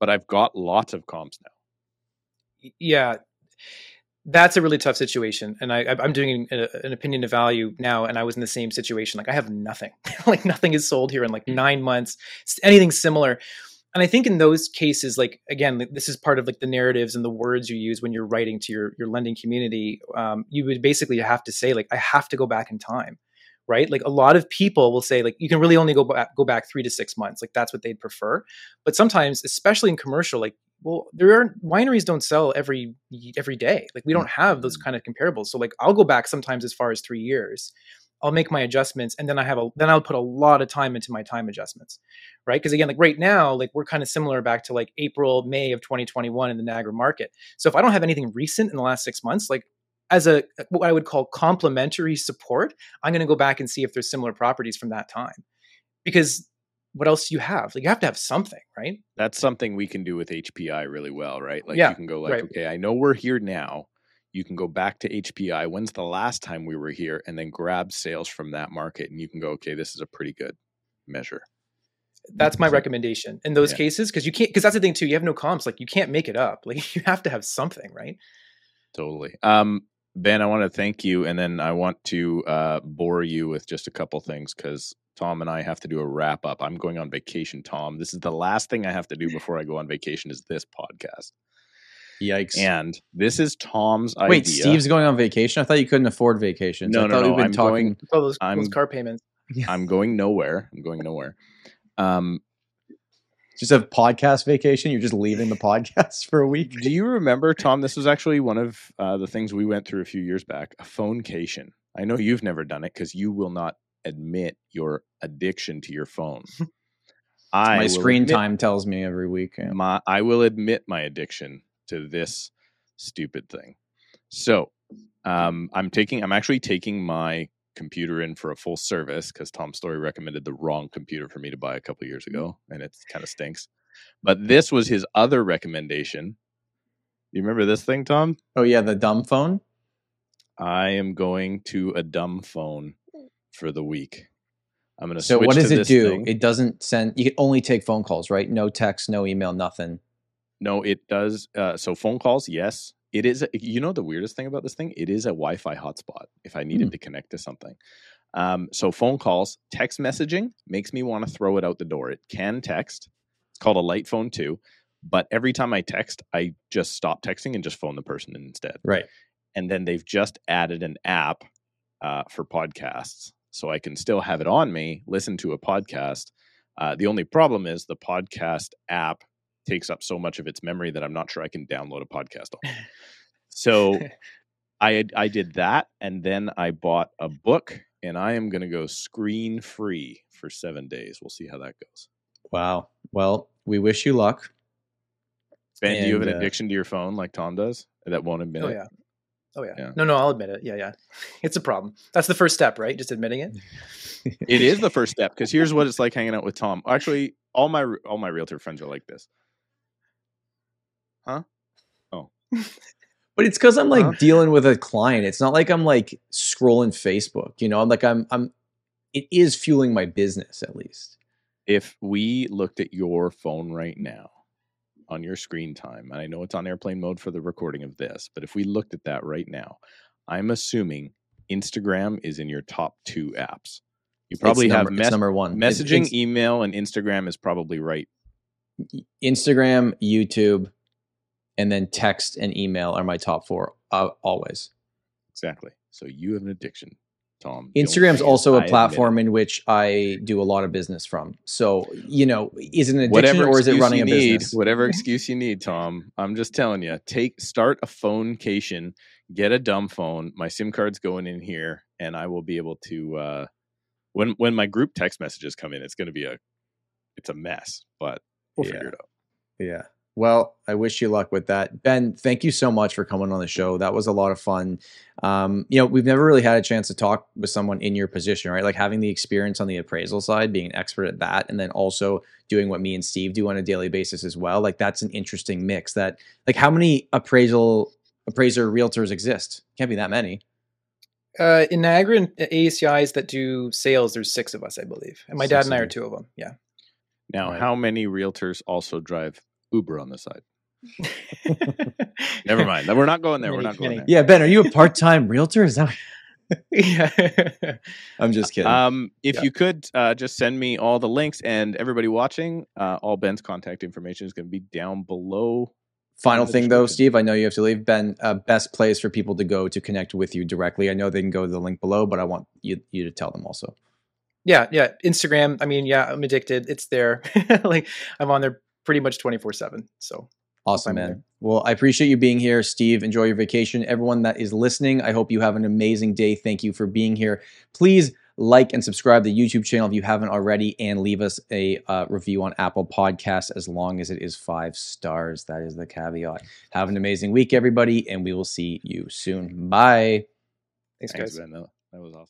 but I've got lots of comps now. Yeah, that's a really tough situation. And I, I'm doing an, an opinion of value now, and I was in the same situation. Like I have nothing, like nothing is sold here in like nine months, anything similar. And I think in those cases, like again, this is part of like the narratives and the words you use when you're writing to your your lending community. Um, you would basically have to say like, I have to go back in time, right? Like a lot of people will say like, you can really only go back go back three to six months. Like that's what they'd prefer. But sometimes, especially in commercial, like well there aren't wineries don't sell every every day like we don't have those mm-hmm. kind of comparables so like i'll go back sometimes as far as three years i'll make my adjustments and then i have a then i'll put a lot of time into my time adjustments right because again like right now like we're kind of similar back to like april may of 2021 in the niagara market so if i don't have anything recent in the last six months like as a what i would call complementary support i'm going to go back and see if there's similar properties from that time because what else do you have like you have to have something right That's something we can do with HPI really well, right? Like Yeah, you can go like, right. okay, I know we're here now. you can go back to HPI. When's the last time we were here? And then grab sales from that market, and you can go, okay, this is a pretty good measure. That's my recommendation in those Yeah. cases because you can't because that's the thing too. You have no comps, like you can't make it up. Like you have to have something, right? Totally. Um, Ben, I want to thank you, and then I want to uh, bore you with just a couple things because Tom and I have to do a wrap up. I'm going on vacation, Tom. This is the last thing I have to do before I go on vacation. Is this podcast? Yikes. And this is Tom's Wait, idea. Wait, Steve's going on vacation? I thought you couldn't afford vacations. No, I no, thought no, we've been I'm talking. going- All those, those I'm- car payments. I'm going nowhere. I'm going nowhere. Um, Just a podcast vacation. You're just leaving the podcast for a week. do you remember, Tom? This was actually one of uh, the things we went through a few years back. A phonecation. I know you've never done it because you will not admit your addiction to your phone. I My screen admit time tells me every week. yeah. my I will admit my addiction to this stupid thing. So, um, I'm taking I'm actually taking my computer in for a full service because Tom Storey recommended the wrong computer for me to buy a couple years ago, and it kind of stinks. But this was his other recommendation. You remember this thing, Tom? Oh yeah, the dumb phone. I am going to a dumb phone for the week. I'm going to So what does it do? thing. It doesn't send. You can only take phone calls, right? No text, no email, nothing. No, it does. Uh, so phone calls, yes. It is. You know the weirdest thing about this thing? It is a Wi-Fi hotspot. If I needed Hmm. to connect to something, um, so phone calls, text messaging makes me want to throw it out the door. It can text. It's called a light phone too. But every time I text, I just stop texting and just phone the person instead. Right. And then they've just added an app uh, for podcasts, so I can still have it on me, listen to a podcast. Uh, the only problem is the podcast app takes up so much of its memory that I'm not sure I can download a podcast on. So I I did that, and then I bought a book, and I am going to go screen free for seven days. We'll see how that goes. Wow. Well, we wish you luck. Ben, do you have an uh, addiction to your phone like Tom does? That won't admit Oh it. yeah. Oh yeah. Yeah. No, no, I'll admit it. Yeah, yeah. It's a problem. That's the first step, right? Just admitting it. It is the first step because here's what it's like hanging out with Tom. Actually, all my all my realtor friends are like this. Oh. But it's because I'm like Huh? dealing with a client. It's not like I'm like scrolling Facebook. You know, I'm like I'm I'm. It is fueling my business at least. If we looked at your phone right now on your screen time, and I know it's on airplane mode for the recording of this, but if we looked at that right now, I'm assuming Instagram is in your top two apps. You probably It's have number, it's mes- number one It's messaging, email, and Instagram is probably right. Instagram, YouTube, and then text and email are my top four uh, always. Exactly. So you have an addiction, Tom. Instagram's is also I a it. platform in which I do a lot of business from. So, you know, is it an addiction whatever or is it running a need, business? whatever excuse you need, Tom. I'm just telling you, take start a phonecation, get a dumb phone. My SIM card's going in here, and I will be able to. Uh, when when my group text messages come in, it's going to be a, it's a mess, but we'll Yeah. figure it out. Yeah. Well, I wish you luck with that. Ben, thank you so much for coming on the show. That was a lot of fun. Um, you know, we've never really had a chance to talk with someone in your position, right? Like having the experience on the appraisal side, being an expert at that, and then also doing what me and Steve do on a daily basis as well. Like that's an interesting mix that like how many appraisal appraiser realtors exist? Can't be that many. Uh, in Niagara and ACIs that do sales, there's six of us, I believe, and my Six dad and I are two of them. Yeah. Now, Right. how many realtors also drive Uber on the side? Never mind. We're not going there. We're not going there. Yeah, Ben, are you a part-time realtor? Is that yeah. I'm just kidding. Um, if Yeah. you could uh, just send me all the links and everybody watching, uh, all Ben's contact information is going to be down below. Final thing though. Steve, I know you have to leave. Ben, uh, best place for people to go to connect with you directly. I know they can go to the link below, but I want you you to tell them also. yeah, yeah. Instagram. I mean, yeah, I'm addicted. It's there. like I'm on there pretty much 24 seven. So Awesome, man. there. Well, I appreciate you being here, Steve. Enjoy your vacation. Everyone that is listening, I hope you have an amazing day. Thank you for being here. Please like and subscribe to the YouTube channel if you haven't already, and leave us a uh, review on Apple Podcasts as long as it is five stars. That is the caveat. Have an amazing week, everybody, and we will see you soon. Bye. thanks, Thanks, guys. Ben. That that was awesome.